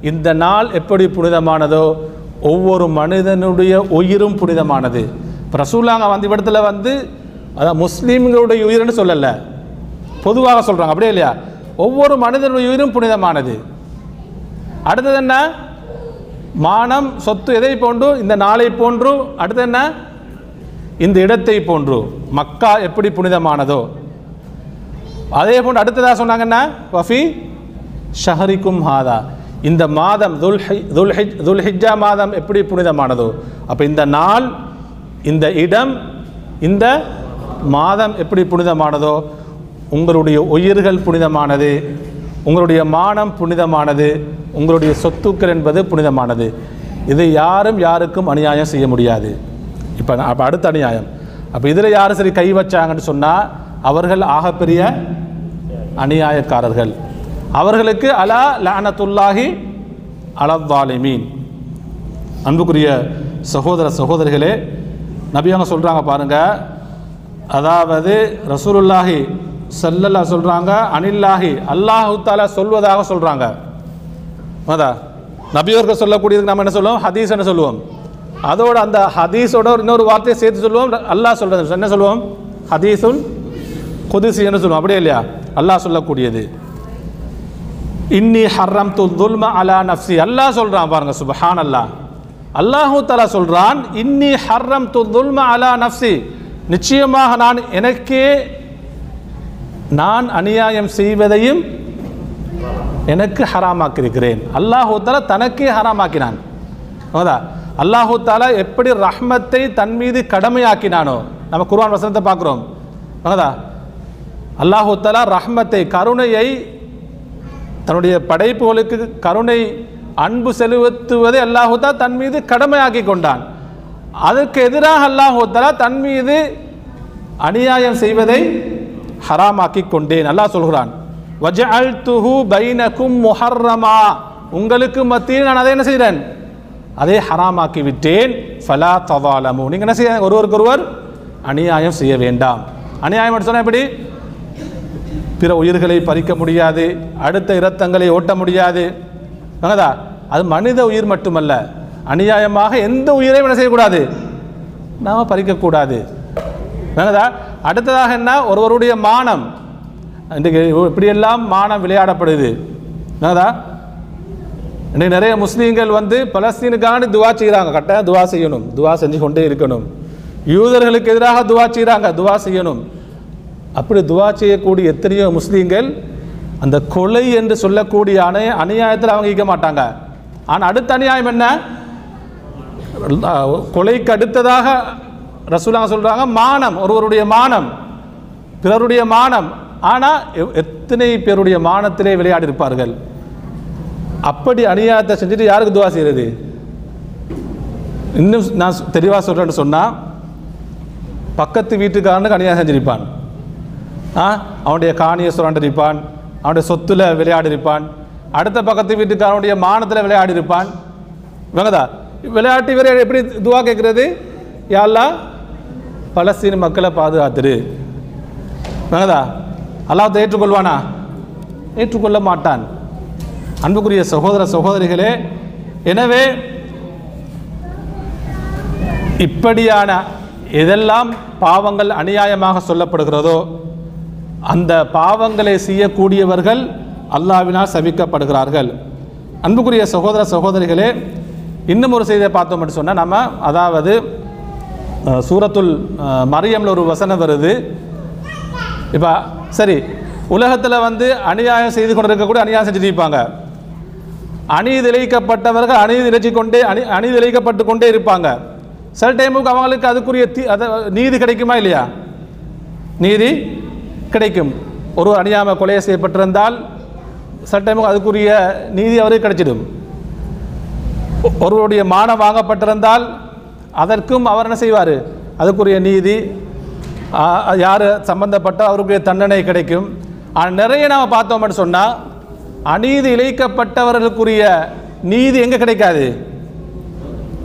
இந்த நாள் எப்படி புனிதமானதோ ஒவ்வொரு மனிதனுடைய உயிரும் புனிதமானது. இப்போ ரசூலாங்க வந்து இடத்துல வந்து அதான் முஸ்லீம்களுடைய உயிர்னு சொல்லலை. பொதுவாக சொல்கிறாங்க அப்படியே இல்லையா? ஒவ்வொரு மனிதனுடைய உயிரும் புனிதமானது. அடுத்தது என்ன? மானம் சொத்து எதை போன்று? இந்த நாளை போன்று. அடுத்து என்ன? இந்த இடத்தை போன்று. மக்கா எப்படி புனிதமானதோ. அதே போன்று அடுத்ததாக சொன்னாங்கன்னா வஃபி ஷஹரிக்கும் ஹாதா. இந்த மாதம் துல்ஹி துல்ஹிஜ் துல்ஹிஜ்ஜா மாதம் எப்படி புனிதமானதோ. அப்போ இந்த நாள் இந்த இடம் இந்த மாதம் எப்படி புனிதமானதோ. உங்களுடைய உயிர்கள் புனிதமானது. உங்களுடைய மானம் புனிதமானது. உங்களுடைய சொத்துக்கள் என்பது புனிதமானது. இதை யாரும் யாருக்கும் அநியாயம் செய்ய முடியாது. இப்போ அப்போ அடுத்த அநியாயம். அப்போ இதில் யார் சரி கை வச்சாங்கன்னு சொன்னால் அவர்கள் ஆகப்பெரிய அநியாயக்காரர்கள். அவர்களுக்கு அலா லானத்துல்லாஹி அலவாலிமீன் அன்புக்குரிய சகோதர சகோதரிகளே நபியாங்க சொல்கிறாங்க பாருங்கள் அதாவது ரசூலுல்லாஹி ஸல்லல்லாஹு சொல்கிறாங்க அனில்லாஹி அல்லாஹு தாலா சொல்வதாக சொல்கிறாங்க அதா நபியோர்கள் சொல்லக்கூடியதுக்கு நம்ம என்ன சொல்லுவோம்? ஹதீஸ் என்ன சொல்லுவோம்? அதோட அந்த ஹதீஸோட ஒரு இன்னொரு வார்த்தையை சேர்த்து சொல்லுவோம். அல்லாஹ் சொல்றது என்ன சொல்லுவோம்? ஹதீஸுல் குதிசி என்ன சொல்லுவோம்? அப்படியே இல்லையா? அல்லாஹ் சொல்லக்கூடியது. இன்னி ஹர்ரம் து துல்ம அலா நஃப்சி அல்லாஹ் சொல்கிறான் பாருங்க சுபஹான் அல்லாஹ் அல்லாஹூ தலா சொல்கிறான் இன்னி ஹர்ரம் து துல்ம அலா நஃப்சி நிச்சயமாக நான் எனக்கே நான் அநியாயம் செய்வதையும் எனக்கு ஹராமாக்கியிருக்கிறேன். அல்லாஹூ தாலா தனக்கே ஹராமாக்கினான். ஹோதா அல்லாஹூ தாலா எப்படி ரஹ்மத்தை தன் மீது கடமையாக்கினானோ நம்ம குர்வான் வசனத்தை பார்க்குறோம். ஹோதா அல்லாஹூ தாலா ரஹ்மத்தை கருணையை தன்னுடைய படைப்புகளுக்கு கருணை அன்பு செலுத்துவதை அல்லாஹு தன் மீது கடமையாக்கி கொண்டான். அதற்கு எதிராக அல்லாஹு தாலா தன் மீது அநியாயம் செய்வதை ஹராமாக்கி கொண்டேன். அல்லாஹ் சொல்கிறான் வஜஅல்துஹு பைனக்கும் முஹர்ரமா. உங்களுக்கு மத்தியில் நான் அதை என்ன செய்கிறேன் அதை ஹராமாக்கி விட்டேன் ஃபலா தவாலமு. நீங்கள் என்ன செய்ய ஒருவருக்கு ஒருவர் அநியாயம் செய்ய வேண்டாம். அநியாயம் சொன்னால் எப்படி? பிற உயிர்களை பறிக்க முடியாது அடுத்த இரத்தங்களை ஓட்ட முடியாது. என்னதா அது மனித உயிர் மட்டுமல்ல. அநியாயமாக எந்த உயிரையும் என்ன செய்யக்கூடாது? நாம் பறிக்கக்கூடாது. என்னதா அடுத்ததாக என்ன? ஒருவருடைய மானம். இன்றைக்கு இப்படியெல்லாம் மானம் விளையாடப்படுது. என்னதா? இன்றைக்கு நிறைய முஸ்லீம்கள் வந்து பலஸ்தீனுக்கான துவா செய்கிறாங்க கட்டாயம் துவா செய்யணும். துவா செஞ்சு கொண்டே இருக்கணும். யூதர்களுக்கு எதிராக துவா செய்கிறாங்க துவா செய்யணும். அப்படி துவா செய்யக்கூடிய எத்தனையோ முஸ்லீம்கள் அந்த கொலை என்று சொல்லக்கூடிய அணைய அநியாயத்தில் அவங்க ஈக்க மாட்டாங்க. ஆனால் அடுத்த அநியாயம் என்ன? கொலைக்கு அடுத்ததாக ரசூலாங்க சொல்கிறாங்க மானம். ஒருவருடைய மானம். பிறருடைய மானம். ஆனால் எத்தனை பேருடைய மானத்திலே விளையாடி இருப்பார்கள் அப்படி அநியாயத்தை செஞ்சுட்டு யாருக்கு துவா செய்கிறது இன்னும் நான் தெளிவாக சொல்கிறேன்னு சொன்னால் பக்கத்து வீட்டுக்காரனுக்கு அநியாயம் செஞ்சிருப்பான். ஆ? அவனுடைய காணியை சுரண்டிருப்பான். அவனுடைய சொத்துல விளையாடி இருப்பான் அடுத்த பக்கத்து வீட்டுக்காரனுடைய மானத்தில் விளையாடி இருப்பான் இவங்கதா? விளையாட்டு வீரர் எப்படி துவா கேட்குறது யாரெல்லாம் பலஸ்தீன மக்களை பாதுகாத்துரு. வேணதா அல்லாஹ் ஏற்றுக்கொள்வானா? ஏற்றுக்கொள்ள மாட்டான். அன்புக்குரிய சகோதர சகோதரிகளே எனவே இப்படியான எதெல்லாம் பாவங்கள் அநியாயமாக சொல்லப்படுகிறதோ அந்த பாவங்களை செய்யக்கூடியவர்கள் அல்லாவினால் சபிக்கப்படுகிறார்கள் அன்புக்குரிய சகோதர சகோதரிகளே இன்னும் ஒரு செய்தியை பார்த்தோம் சொன்னால் நம்ம அதாவது சூரத்துல் மரியமில் மரியம்ல ஒரு வசனம் வருது. இப்போ சரி உலகத்தில் வந்து அநியாயம் செய்து கொண்டிருக்கக்கூடிய அநியாயம் செஞ்சுருப்பாங்க இருப்பாங்க. அநீதி இழைக்கப்பட்டவர்கள் அநீதி இழைச்சி கொண்டே அணி அநீதி இழைக்கப்பட்டு கொண்டே இருப்பாங்க. சில டைமுக்கு அவங்களுக்கு அதுக்குரிய தீ அதை நீதி கிடைக்குமா இல்லையா? நீதி கிடைக்கும். ஒருவர் அணியாமல் கொலை செய்யப்பட்டிருந்தால் சில டைமுக்கு அதுக்குரிய நீதி அவருக்கு கிடைச்சிடும். ஒருவருடைய மானம் வாங்கப்பட்டிருந்தால் அதற்கும் அவர் என்ன செய்வார்? அதுக்குரிய நீதி யார்? சம்பந்தப்பட்ட அவருக்கு தண்டனை கிடைக்கும். ஆனால் நிறைய நாம் பார்த்தோம்னு சொன்னால் அநீதி இழைக்கப்பட்டவர்களுக்குரிய நீதி எங்கே கிடைக்காது?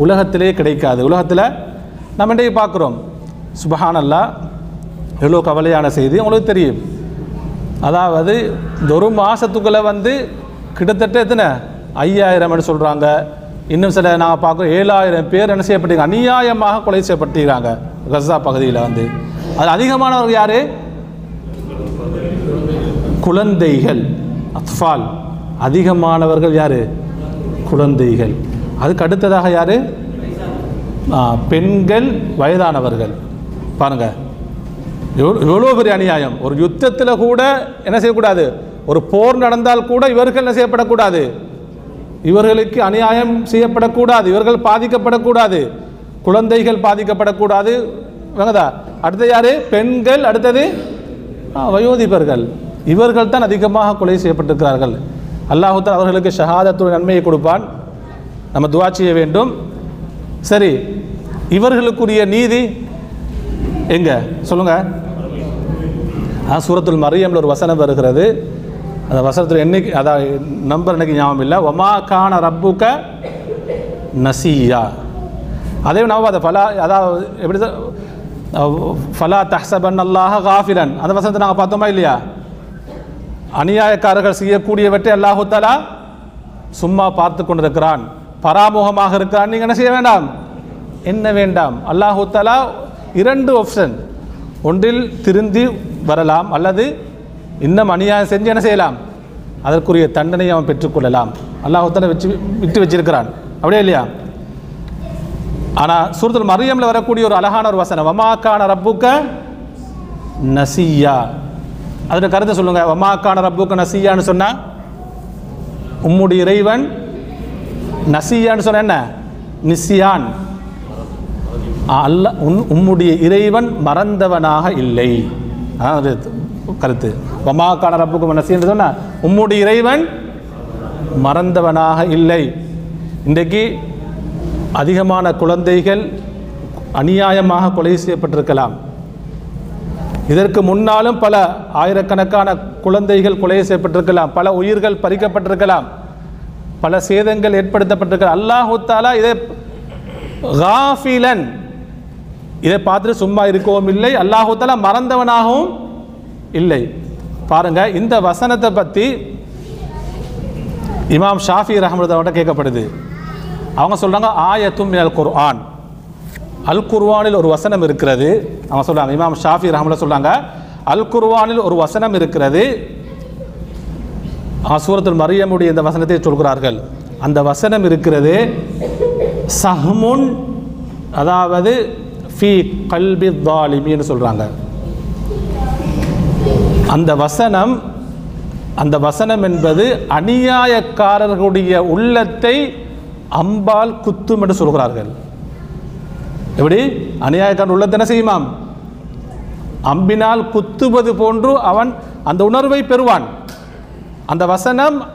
உலகத்திலே கிடைக்காது. உலகத்தில் நம்ம இன்றைக்கு பார்க்குறோம். சுபஹானல்லா எவ்வளோ கவலையான செய்தி. உங்களுக்கு தெரியும். அதாவது இந்த ஒரு மாதத்துக்குள்ளே வந்து கிட்டத்தட்ட எத்தனை? ஐயாயிரம்னு சொல்கிறாங்க இன்னும் சில நாங்கள் பார்க்குறோம் ஏழாயிரம் பேர் என்ன செய்யப்பட்டீங்க? அநியாயமாக கொலை செய்யப்பட்டிருக்காங்க கசா பகுதியில் வந்து. அது அதிகமானவர்கள் யார்? குழந்தைகள் அத்ஃபால். அதிகமானவர்கள் யார்? குழந்தைகள். அதுக்கு அடுத்ததாக யார்? பெண்கள் வயதானவர்கள். பாருங்கள் எவ்வளோ எவ்வளோ பெரிய அநியாயம். ஒரு யுத்தத்தில் கூட என்ன செய்யக்கூடாது? ஒரு போர் நடந்தால் கூட இவர்கள் என்ன செய்யப்படக்கூடாது? இவர்களுக்கு அநியாயம் செய்யப்படக்கூடாது. இவர்கள் பாதிக்கப்படக்கூடாது. குழந்தைகள் பாதிக்கப்படக்கூடாது. வேங்கதா? அடுத்தது யாரு? பெண்கள் அடுத்தது ஆ, வயோதிபர்கள். இவர்கள் தான் அதிகமாக கொலை செய்யப்பட்டிருக்கிறார்கள். அல்லாஹுத்தால் அவர்களுக்கு ஷஹாதத்துடைய நன்மையை கொடுப்பான். நம்ம துவா செய்ய வேண்டும். சரி இவர்களுக்குரிய நீதி எங்க? சொல்லுங்க. ஆ சூரத்துல் மரியம்ல ஒரு வசனம் வருகிறது. அந்த வசனத்தில் என்னைக்கு அதான் நம்பர் எனக்கு ஞாபகம் இல்லை. ஒமா கான ரப்புக்க நசியா. அதே நவாத அதை அதாவது எப்படி ஃபலா தஹசபன் அல்லாஹ காஃபிலன். அந்த வசனத்தை நாங்கள் பார்த்தோமா இல்லையா? அநியாயக்காரர்கள் செய்யக்கூடியவற்றை அல்லாஹு தாலா சும்மா பார்த்து கொண்டிருக்கிறான். பராமுகமாக இருக்கிறான். நீங்கள் என்ன செய்ய வேண்டாம்? என்ன வேண்டாம்? அல்லாஹு தாலா இரண்டு ஆப்ஷன் ஒன்றில் திருந்தி வரலாம். அல்லது இன்னும் அநியாயம் செஞ்சு என்ன செய்யலாம்? அதற்குரிய தண்டனையை அவன் பெற்றுக்கொள்ளலாம் அல்லாஹு தாலா வச்சு விட்டு வச்சிருக்கிறான். அப்படியே இல்லையா? ஆனால் சூரத்தில் மரியம்ல வரக்கூடிய ஒரு அழகான ஒரு வசனம் வமாக்கான ரப்புக்க நசியா. அதில் கருத்தை சொல்லுங்க வமாக்கான ரப்புக்க நசியான்னு சொன்னா உம்முடைய இறைவன் நசியான்னு சொன்ன என்ன? நிசியான். அல்ல உன் உம்முடைய இறைவன் மறந்தவனாக இல்லை. அது கருத்து. வமாக்கான ரப்புக்கு நசின்னு சொன்ன உம்முடைய இறைவன் மறந்தவனாக இல்லை. இன்றைக்கு அதிகமான குழந்தைகள் அநியாயமாக கொலை செய்யப்பட்டிருக்கலாம். இதற்கு முன்னாலும் பல ஆயிரக்கணக்கான குழந்தைகள் கொலை செய்யப்பட்டிருக்கலாம். பல உயிர்கள் பறிக்கப்பட்டிருக்கலாம். பல சேதங்கள் ஏற்படுத்தப்பட்டிருக்கலாம். அல்லாஹு இதை காஃபிலன் இதை பார்த்துட்டு சும்மா இருக்கவும் இல்லை. அல்லாஹு மறந்தவனாகவும் இல்லை. பாருங்க இந்த வசனத்தை பற்றி இமாம் ஷாஃபி ரஹமதுல்லாவோட கேட்கப்படுது. அவங்க சொல்கிறாங்க ஆயத்தும் மினல் குர்ஆன். அல் குர்வானில் ஒரு வசனம் இருக்கிறது. அவங்க சொல்கிறாங்க இமாம் ஷாஃபி ரஹமதுல்லா சொல்கிறாங்க அல் குர்வானில் ஒரு வசனம் இருக்கிறது. ஆ, சூரத்துல் மரியமுடைய இந்த வசனத்தை சொல்கிறார்கள். அந்த வசனம் இருக்கிறது சஹ்முன் அதாவது ஃபி கல்பி தாலிமின்னு சொல்கிறாங்க அந்த வசனம் அந்த வசனம் என்பது அநியாயக்காரர்களுடைய உள்ளத்தை அம்பால் குத்தும் என்று சொல்கிறார்கள். எப்படி? அநியாயக்காரன் உள்ளத்தை என்ன செய்யுமாம்? அம்பினால் குத்துவது போன்று அவன் அந்த உணர்வை பெறுவான். அந்த வசனம்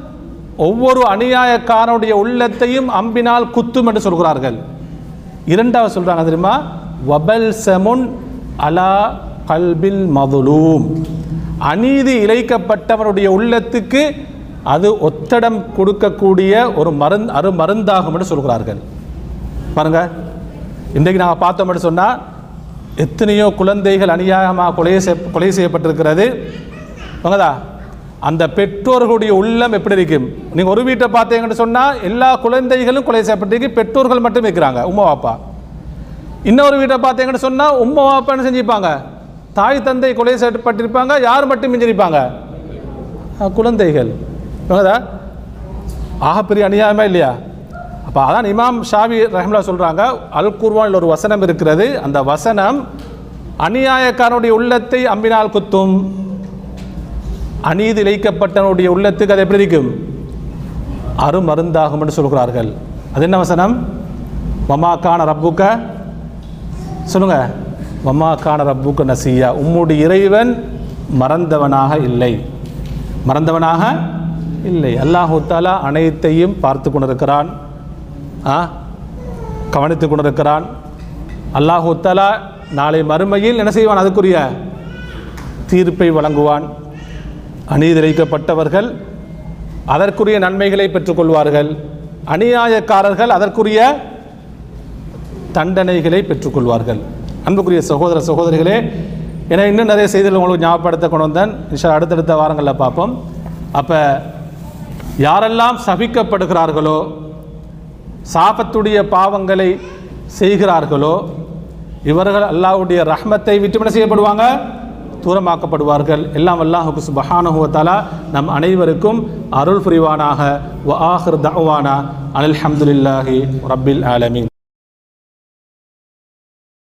ஒவ்வொரு அநியாயக்காரனுடைய உள்ளத்தையும் அம்பினால் குத்தும் என்று சொல்கிறார்கள். இரண்டாவது சொல்கிறாங்க தெரியுமா? வபல் செமுன் அலா கல்பில் மதுலூம். அநீதி இழைக்கப்பட்டவனுடைய உள்ளத்துக்கு அது ஒத்தடம் கொடுக்கக்கூடிய ஒரு மருந் அரு மருந்தாகும் என்று சொல்கிறார்கள். பாருங்க. இன்றைக்கு நாங்கள் பார்த்தோம்னு சொன்னால் எத்தனையோ குழந்தைகள் அநியாயமாக கொலை செய் கொலை செய்யப்பட்டிருக்கிறது. வாங்கதா அந்த பெற்றோர்களுடைய உள்ளம் எப்படி இருக்கும் நீங்கள் ஒரு வீட்டை பார்த்தீங்கன்னு சொன்னால் எல்லா குழந்தைகளும் கொலை செய்யப்பட்டிருக்கு. பெற்றோர்கள் மட்டும் இருக்கிறாங்க. உமா பாப்பா இன்னொரு வீட்டை பார்த்தீங்கன்னு சொன்னால் உம்மா பாப்பான்னு செஞ்சுப்பாங்க செஞ்சிருப்பாங்க? தாய் தந்தை கொலை செய்யப்பட்டிருப்பாங்க. யார் மட்டும் மிஞ்சிருப்பாங்க? குழந்தைகள். வாங்கதா ஆகப்பெரிய அநியாயமா இல்லையா? அப்போ அதான் இமாம் ஷாவி ரஹ்மலா சொல்கிறாங்க அல் குர்வானில் ஒரு வசனம் இருக்கிறது. அந்த வசனம் அநியாயக்காரனுடைய உள்ளத்தை அம்பினால் குத்தும். அநீதி இழைக்கப்பட்டவனுடைய உள்ளத்துக்கு அது எப்படி இருக்கும்? அருமருந்தாகும் என்று சொல்கிறார்கள். அது என்ன வசனம்? மமாக்கான ரப்புக்க? சொல்லுங்க. மமாக்கான ரப்புக்க நசியா. உம்முடைய இறைவன் மறந்தவனாக இல்லை. மறந்தவனாக இல்லை. அல்லாஹு தாலா அனைத்தையும் பார்த்து கொண்டிருக்கிறான். ஆ? கவனித்து கொண்டிருக்கிறான். அல்லாஹு தாலா நாளை மறுமையில் என்ன செய்வான்? அதுக்குரிய தீர்ப்பை வழங்குவான். அநீதிரைக்கப்பட்டவர்கள் அதற்குரிய நன்மைகளை பெற்றுக்கொள்வார்கள். அநியாயக்காரர்கள் அதற்குரிய தண்டனைகளை பெற்றுக்கொள்வார்கள். அன்புக்குரிய சகோதர சகோதரிகளே என இன்னும் நிறைய செய்திகள் உங்களுக்கு ஞாபகப்படுத்த கொண்டு வந்தேன். இன்ஷா அடுத்தடுத்த வாரங்களில் பார்ப்போம். அப்போ யாரெல்லாம் சபிக்கப்படுகிறார்களோ சாபத்துடைய பாவங்களை செய்கிறார்களோ இவர்கள் அல்லாஹ்வுடைய ரஹ்மத்தை விட்டு செய்யப்படுவாங்க தூரமாக்கப்படுவார்கள். எல்லாம் அல்லாஹுக்கு சுபஹானுவத்தாலா நம் அனைவருக்கும் அருள் புரிவானாக. வ ஆஹிர் தவானா அனில் ஹம்துலில்லாஹி ரபில் ஆலமீன்.